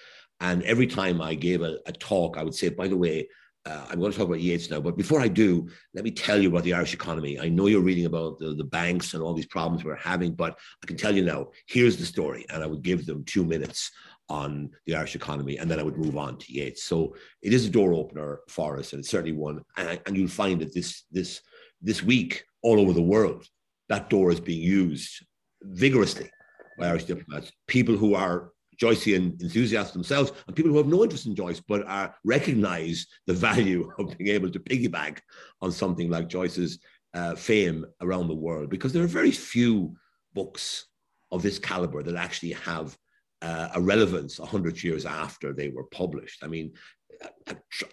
And every time I gave a, a talk, I would say, by the way, uh, I'm going to talk about Yeats now, but before I do, let me tell you about the Irish economy. I know you're reading about the, the banks and all these problems we're having, but I can tell you now, here's the story. And I would give them two minutes on the Irish economy, and then I would move on to Yeats. So it is a door opener for us, and it's certainly one. And, and you'll find that this this this week, all over the world, that door is being used vigorously by Irish diplomats. People who are Joycean enthusiasts themselves and people who have no interest in Joyce but are recognize the value of being able to piggyback on something like Joyce's uh, fame around the world because there are very few books of this caliber that actually have uh, a relevance 100 years after they were published. I mean,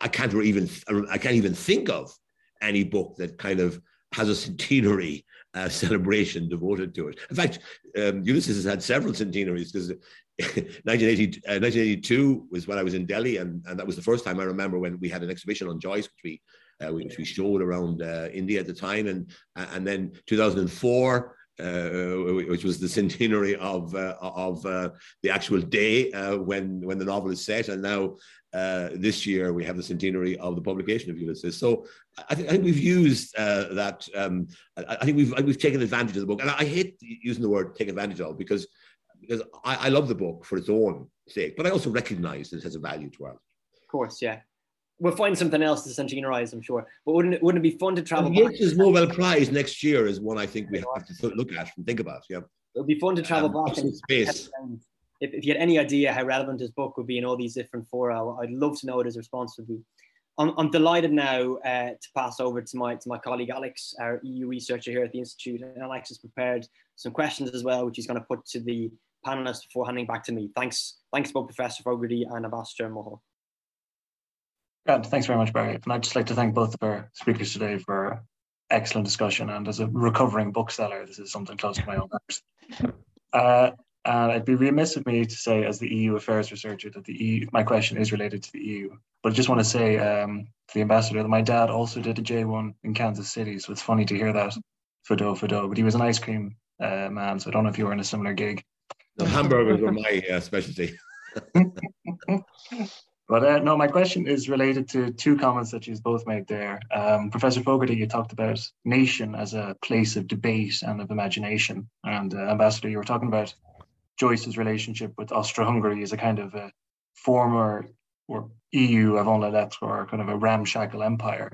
I, can't even I can't even think of any book that kind of has a centenary uh, celebration devoted to it. In fact, um, Ulysses has had several centenaries because 1980, [LAUGHS] uh, 1982 was when I was in Delhi, and, and that was the first time I remember when we had an exhibition on Joyce, which we uh, which we showed around uh, India at the time, and and then 2004. Uh, which was the centenary of uh, of uh, the actual day when when the novel is set, and now this year we have the centenary of the publication of Ulysses. So I, th- I think we've used that. Um, I, I, think we've we've taken advantage of the book, and I hate using the word "take advantage of" because because I, I, love the book for its own sake, but I also recognize that it has a value to us. Of course, yeah. We'll find something else to centenarize, I'm sure. But wouldn't it, wouldn't it be fun to travel well, back? Nobel Prize next year is one I think we have to look at and think about. Yeah. it would be fun to travel um, back and space. If, if you had any idea how relevant his book would be in all these different fora, I'd love to know what his response would be. I'm, I'm delighted now uh, to pass over to my to my colleague Alex, our EU researcher here at the Institute. And Alex has prepared some questions as well, which he's going to put to the panelists before handing back to me. Thanks, thanks both Professor Fogarty and Ambassador Mulhall. Grant, thanks very much, Barry. And I'd just like to thank both of our speakers today for excellent discussion. And as a recovering bookseller, this is something close to my own heart. [LAUGHS] Uh, and it'd be remiss of me to say, as the EU affairs researcher, that the EU, my question is related to the EU. But I just want to say, um, the ambassador that my dad also did a J1 in Kansas City. So it's funny to hear that Fado Fado, but he was an ice cream uh, man. So I don't know if you were in a similar gig. No, hamburgers were my uh, specialty. [LAUGHS] [LAUGHS] but uh, no, my question is related to two comments that you've both made there. Um, Professor Fogarty, you talked about nation as a place of debate and of imagination. And uh, Ambassador, you were talking about Joyce's relationship with Austro-Hungary as a kind of a former or EU avant la lettre or kind of a ramshackle empire.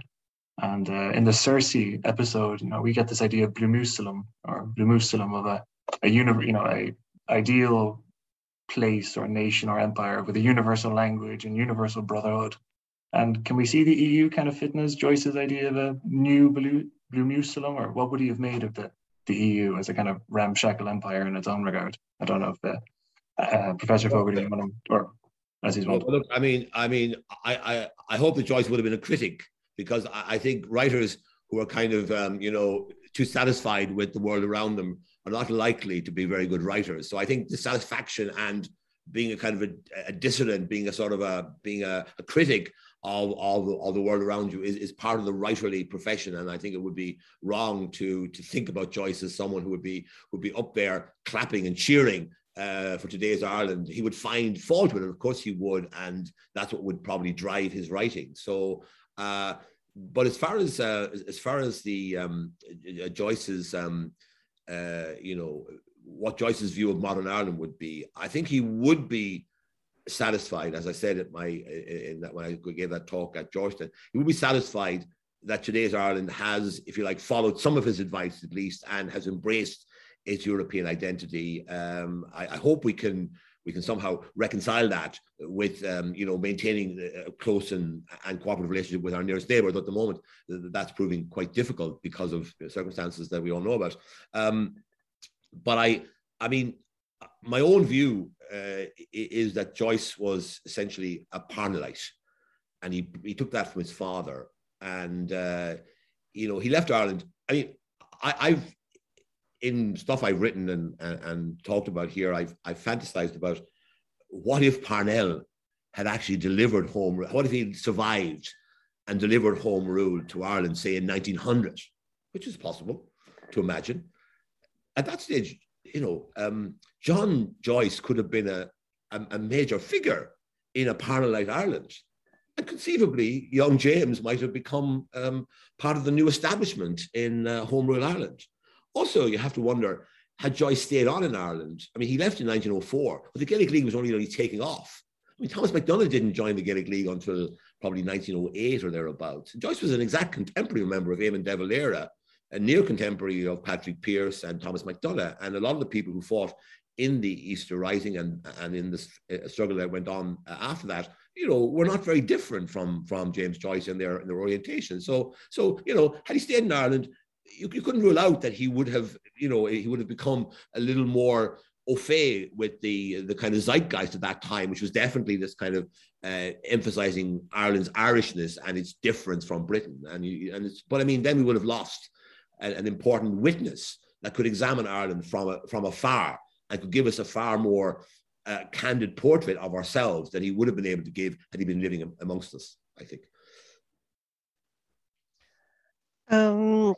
And uh, in the Circe episode, you know, we get this idea of Bloomusalem or Bloomusalem of a, a universe, you know, a ideal place or nation or empire with a universal language and universal brotherhood. And can we see the EU kind of fitting as Joyce's idea of a new Blue, Bloomusalem, or what would he have made of the, the EU as a kind of ramshackle empire in its own regard? I don't know if the uh, Professor Fogarty or as he's well. Look, I mean, I mean, I, I, I hope that Joyce would have been a critic because I, I think writers who are kind of, um, you know, too satisfied with the world around them are not likely to be very good writers. So I think dissatisfaction and being a kind of a, a dissident, being a sort of a being a, a critic of, of, of the world around you is, is part of the writerly profession. And I think it would be wrong to to think about Joyce as someone who would be would be up there clapping and cheering uh, for today's Ireland, he would find fault with it. Of course, he would, and that's what would probably drive his writing. So, uh, but as far as uh, as far as the um, uh, Joyce's, um, uh, you know, what Joyce's view of modern Ireland would be, I think he would be satisfied, as I said at my in that when I gave that talk at Georgetown, he would be satisfied that today's Ireland has, if you like, followed some of his advice at least, and has embraced its European identity. Um, I, I, hope we can we can somehow reconcile that with um, you know maintaining a close and, and cooperative relationship with our nearest neighbour. At the moment, that's proving quite difficult because of circumstances that we all know about. Um, but I, I mean, my own view uh, is that Joyce was essentially a Parnellite, and he he took that from his father, and uh, you know he left Ireland. I mean, I, I've in stuff I've written and, and, and, talked about here, I've, I've fantasized about what if Parnell had actually delivered home, what if he survived and delivered home rule to Ireland, say in 1900, which is possible to imagine. At that stage, you know, um, John Joyce could have been a, a, a major figure in a Parnellite Ireland. And conceivably, young James might have become um, part of the new establishment in uh, Home Rule Ireland. Also, you have to wonder had Joyce stayed on in Ireland? I mean, he left in 1904, but the Gaelic League was only really taking off. I mean, Thomas MacDonagh didn't join the Gaelic League until probably 1908 or thereabouts. Joyce was an exact contemporary member of Eamon de Valera, a near contemporary of Patrick Pearse and Thomas MacDonagh. And a lot of the people who fought in the Easter Rising and, and in the uh, struggle that went on uh, after that, you know, were not very different from, from James Joyce in their, in their orientation. So, so, you know, had he stayed in Ireland, you, you couldn't rule out that he would have, you know, he would have become a little more au fait with the the kind of zeitgeist at that time, which was definitely this kind of uh, emphasizing Ireland's Irishness and its difference from Britain. And you, and it's, but I mean, then we would have lost an, an important witness that could examine Ireland from a, from afar and could give us a far more uh, candid portrait of ourselves than he would have been able to give had he been living amongst us. I think. Um,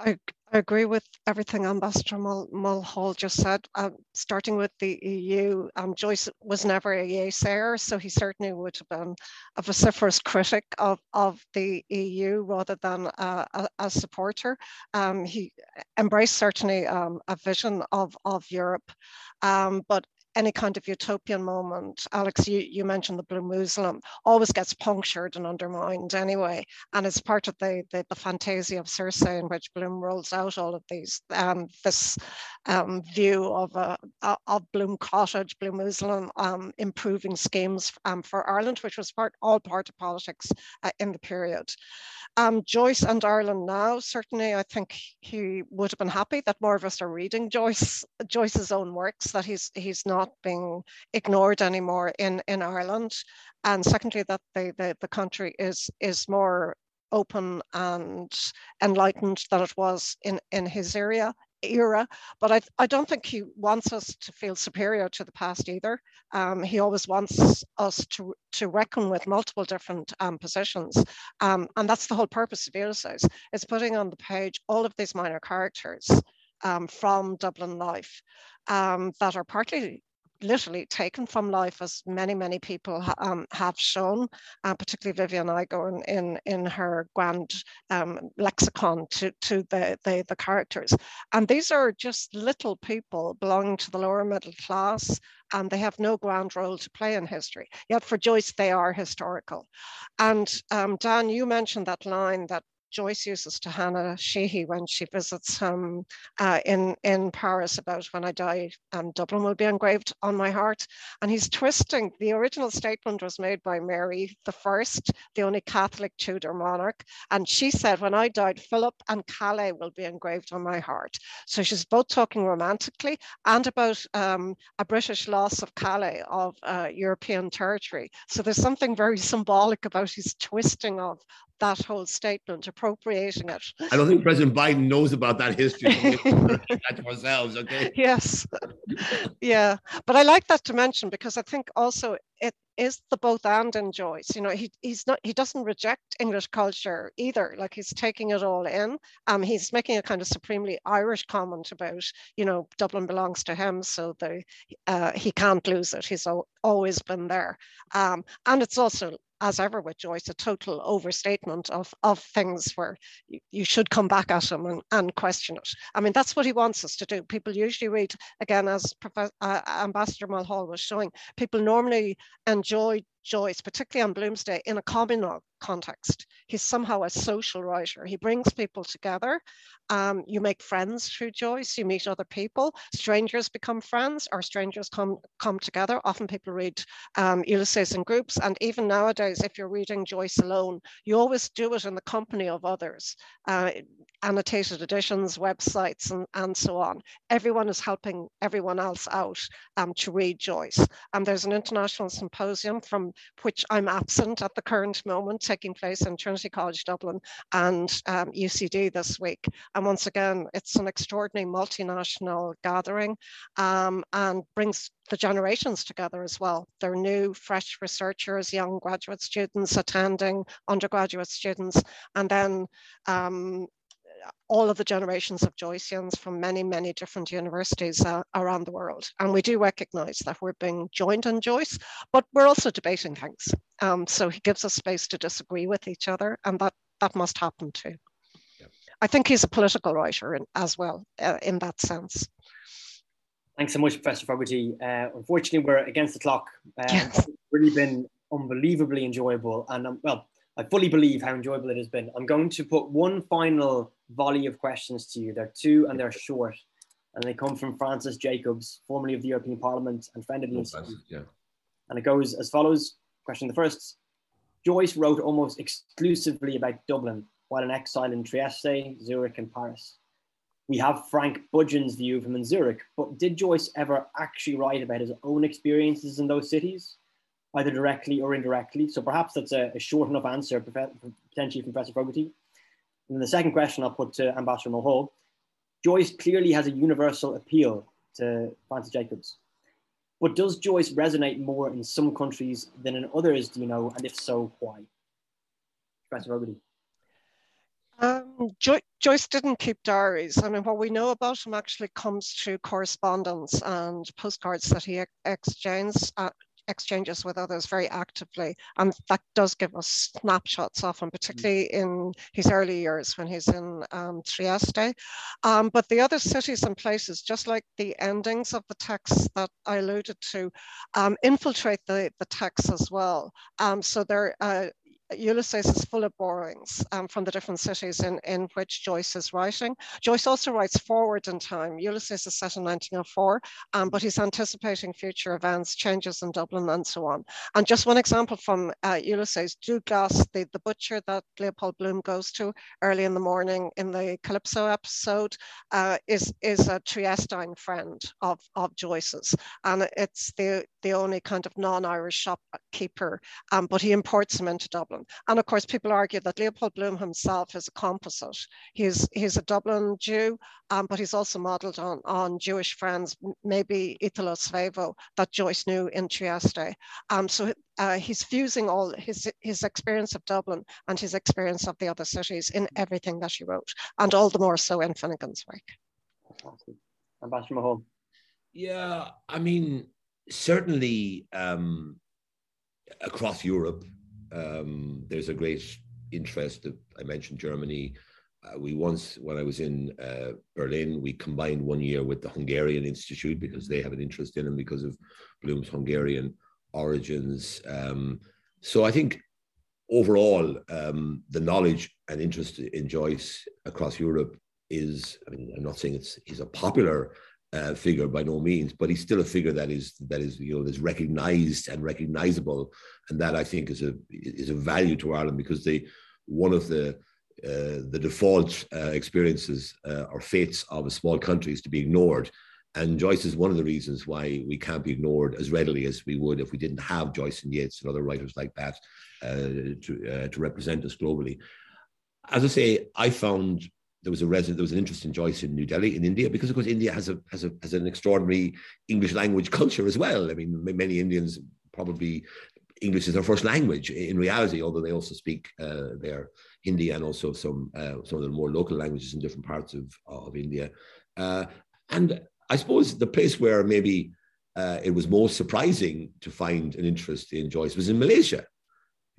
I, I agree with everything Ambassador Mul- Mulhall just said. Uh, starting with the EU, um, Joyce was never a yaysayer, so he certainly would have been a vociferous critic of, of the EU rather than a, a, supporter. Um, he embraced certainly um, a vision of, of Europe, um, but any kind of utopian moment, Alex, you, you mentioned the Bloomusalem, always gets punctured and undermined anyway. And it's part of the, the, the fantasia of Circe in which Bloom rolls out all of these, um, this um, view of, uh, of Bloom Cottage, Blumusalem, um, improving schemes um, for Ireland, which was part, all part of politics uh, in the period. Um, Joyce and Ireland now, certainly I think he would have been happy that more of us are reading Joyce, Joyce's own works, that he's, he's not not being ignored anymore in, in Ireland. And secondly, that the, the, the country is, is more open and enlightened than it was in, in his area era, but I, I don't think he wants us to feel superior to the past either. Um, he always wants us to, to reckon with multiple different um, positions. Um, and that's the whole purpose of Ulysses, is putting on the page all of these minor characters um, from Dublin life um, that are partly literally taken from life, as many, many people um, have shown, uh, particularly Vivien Igoe in, in her grand um, lexicon to, to the, the, the characters. And these are just little people belonging to the lower middle class, and they have no grand role to play in history. Yet for Joyce, they are historical. And um, Dan, you mentioned that line that Joyce uses to Hanna Sheehy when she visits him uh, in, in Paris about when I die, um, Dublin will be engraved on my heart. And he's twisting, the original statement was made by Mary the First, the only Catholic Tudor monarch. And she said, when I died, Philip and Calais will be engraved on my heart. So she's both talking romantically and about um, a British loss of Calais, of uh, European territory. So there's something very symbolic about his twisting of, that whole statement, appropriating it. I don't think President Biden knows about that history. that ourselves, okay? [LAUGHS] Yes. yeah. But I like that dimension because I think also it is the both and in Joyce. You know, he he's not he doesn't reject English culture either. Like he's taking it all in. Um, he's making a kind of supremely Irish comment about, you know, Dublin belongs to him, so the uh, he can't lose it. He's always been there. Um, and it's also as ever with Joyce, a total overstatement of, of things where you, you should come back at him and, and question it. I mean, that's what he wants us to do. People usually read, again, as Professor, uh, Ambassador Mulhall was showing, people normally enjoy Joyce, particularly on Bloomsday, in a communal context. He's somehow a social writer. He brings people together. Um, you make friends through Joyce. You meet other people. Strangers become friends, or strangers come come together. Often people read um, Ulysses in groups, and even nowadays, if you're reading Joyce alone, you always do it in the company of others. Uh, annotated editions, websites, and, and so on. Everyone is helping everyone else out um, to read Joyce. And there's an international symposium from which I'm absent at the current moment, taking place in Trinity College Dublin and um, UCD this week. And once again, it's an extraordinary multinational gathering um, and brings the generations together as well. They're new, fresh researchers, young graduate students attending, undergraduate students, and then um, all of the generations of Joyceans from many, many different universities uh, around the world. And we do recognize that we're being joined in Joyce, but we're also debating things. Um, so he gives us space to disagree with each other, and that, that must happen too. I think he's a political writer in, as well, uh, in that sense. Thanks so much, Professor Fogarty. Uh, unfortunately, we're against the clock. Uh, yes. It's really been unbelievably enjoyable. And um, well, I fully believe how enjoyable it has been. I'm going to put one final volley of questions to you. They're two and they're short, and they come from Francis Jacobs, formerly of the European Parliament and friend of the oh, Institute. Yeah. And it goes as follows. Question the first. Joyce wrote almost exclusively about Dublin while in exile in Trieste, Zurich, and Paris. We have Frank Budgen's view of him in Zurich, but did Joyce ever actually write about his own experiences in those cities? either directly or indirectly. So perhaps that's a, a short enough answer, potentially from Professor Fogarty. And the second question I'll put to Ambassador Mulhall. Joyce clearly has a universal appeal to Francis Jacobs. But does Joyce resonate more in some countries than in others, do you know? And if so, why? Professor Fogarty. Um, Joyce didn't keep diaries. I mean, what we know about him actually comes through correspondence and postcards that he exchanged, uh, exchanges with others very actively. And that does give us snapshots often, mm. particularly in his early years when he's in um, Trieste. Um, but the other cities and places, just like the endings of the texts that I alluded to, um, infiltrate the, the text as well. Um, so they're uh, Ulysses is full of borrowings um, from the different cities in, in which Joyce is writing. Joyce also writes forward in time. Ulysses is set in 1904, um, but he's anticipating future events, changes in Dublin, and so on. And just one example from uh, Ulysses, Dlugacz, the, the butcher that Leopold Bloom goes to early in the morning in the Calypso episode, uh, is, is a Triestine friend of, of Joyce's. And it's the, the only kind of non-Irish shopkeeper, um, but he imports him into Dublin. Dublin. And of course, people argue that Leopold Bloom himself is a composite. He's, he's a Dublin Jew, um, but he's also modelled on, on Jewish friends, maybe Italo Svevo, that Joyce knew in Trieste. Um, so uh, he's fusing all his, his experience of Dublin and his experience of the other cities in everything that he wrote, and all the more so in Finnegans Wake. Ambassador Mulhall. Yeah, I mean, certainly um, across Europe, um, there's a great interest. I mentioned Germany. Uh, we once, when I was in uh, Berlin, we combined one year with the Hungarian Institute because they have an interest in him because of Bloom's Hungarian origins. Um, so I think overall, um, the knowledge and interest in Joyce across Europe is, I mean, I'm not saying it's he's a popular uh, figure by no means, but he's still a figure that is that is you know is recognized and recognizable, and that I think is a is a value to Ireland because they one of the uh, the default uh, experiences uh, or fates of a small country is to be ignored. And Joyce is one of the reasons why we can't be ignored as readily as we would if we didn't have Joyce and Yeats and other writers like that uh, to, uh, to represent us globally. As I say, I found there was a resident, there was an interest in Joyce in New Delhi in India because of course India has a has a has an extraordinary English language culture as well. I mean, many Indians probably English is their first language in reality, although they also speak uh, their Hindi and also some uh, some of the more local languages in different parts of of India. Uh, and I suppose the place where maybe uh, it was most surprising to find an interest in Joyce was in Malaysia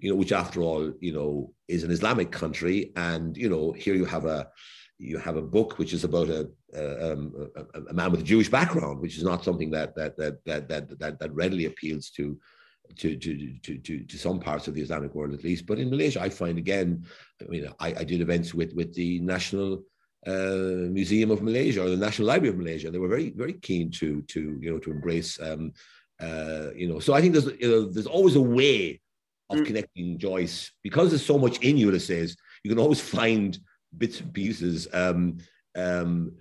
you know, which after all, you know, is an Islamic country. And, you know, here you have a, you have a book which is about a, a, um, a, a man with a Jewish background, which is not something that, that, that, that, that, that, that readily appeals to, to, to, to, to, to some parts of the Islamic world at least. But in Malaysia, I find again, I mean, I, I did events with, with the National uh, Museum of Malaysia or the National Library of Malaysia. They were very, very keen to, to you know, to embrace, um, uh, you know, so I think there's, you know, there's always a way of mm. connecting Joyce because there's so much in Ulysses. You can always find bits and pieces um, um,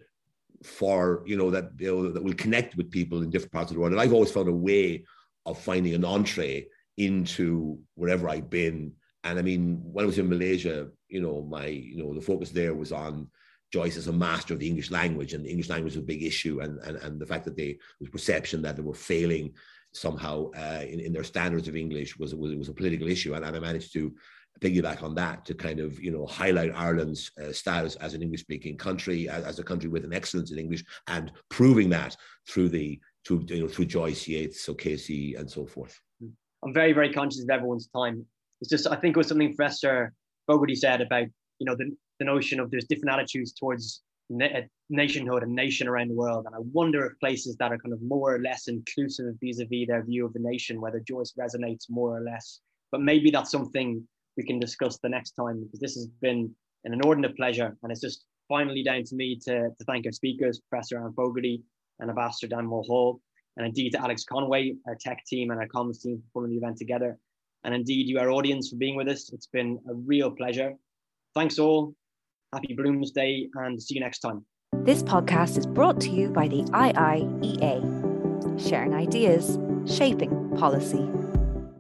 for you know that you know that will connect with people in different parts of the world. And I've always found a way of finding an entree into wherever I've been. And I mean, when I was in Malaysia, you know, my you know the focus there was on Joyce as a master of the English language, and the English language was a big issue, and and, and the fact that they was perception that they were failing somehow uh, in, in their standards of English was, was, was a political issue. And, and I managed to piggyback on that to kind of, you know, highlight Ireland's uh, status as an English speaking country, as, as, a country with an excellence in English and proving that through the, through, you know, through Joyce, Yeats, so Casey and so forth. I'm very, very conscious of everyone's time. It's just, I think it was something Professor Fogarty said about, you know, the, the notion of there's different attitudes towards nationhood and nation around the world. And I wonder if places that are kind of more or less inclusive vis-a-vis their view of the nation, whether Joyce resonates more or less. But maybe that's something we can discuss the next time because this has been an inordinate pleasure. And it's just finally down to me to, to thank our speakers, Professor Anne Fogarty and Ambassador Dan Mulhall, and indeed to Alex Conway, our tech team and our comms team for pulling the event together. And indeed you, our audience, for being with us. It's been a real pleasure. Thanks all. Happy Bloomsday and see you next time. This podcast is brought to you by the IIEA, sharing ideas, shaping policy.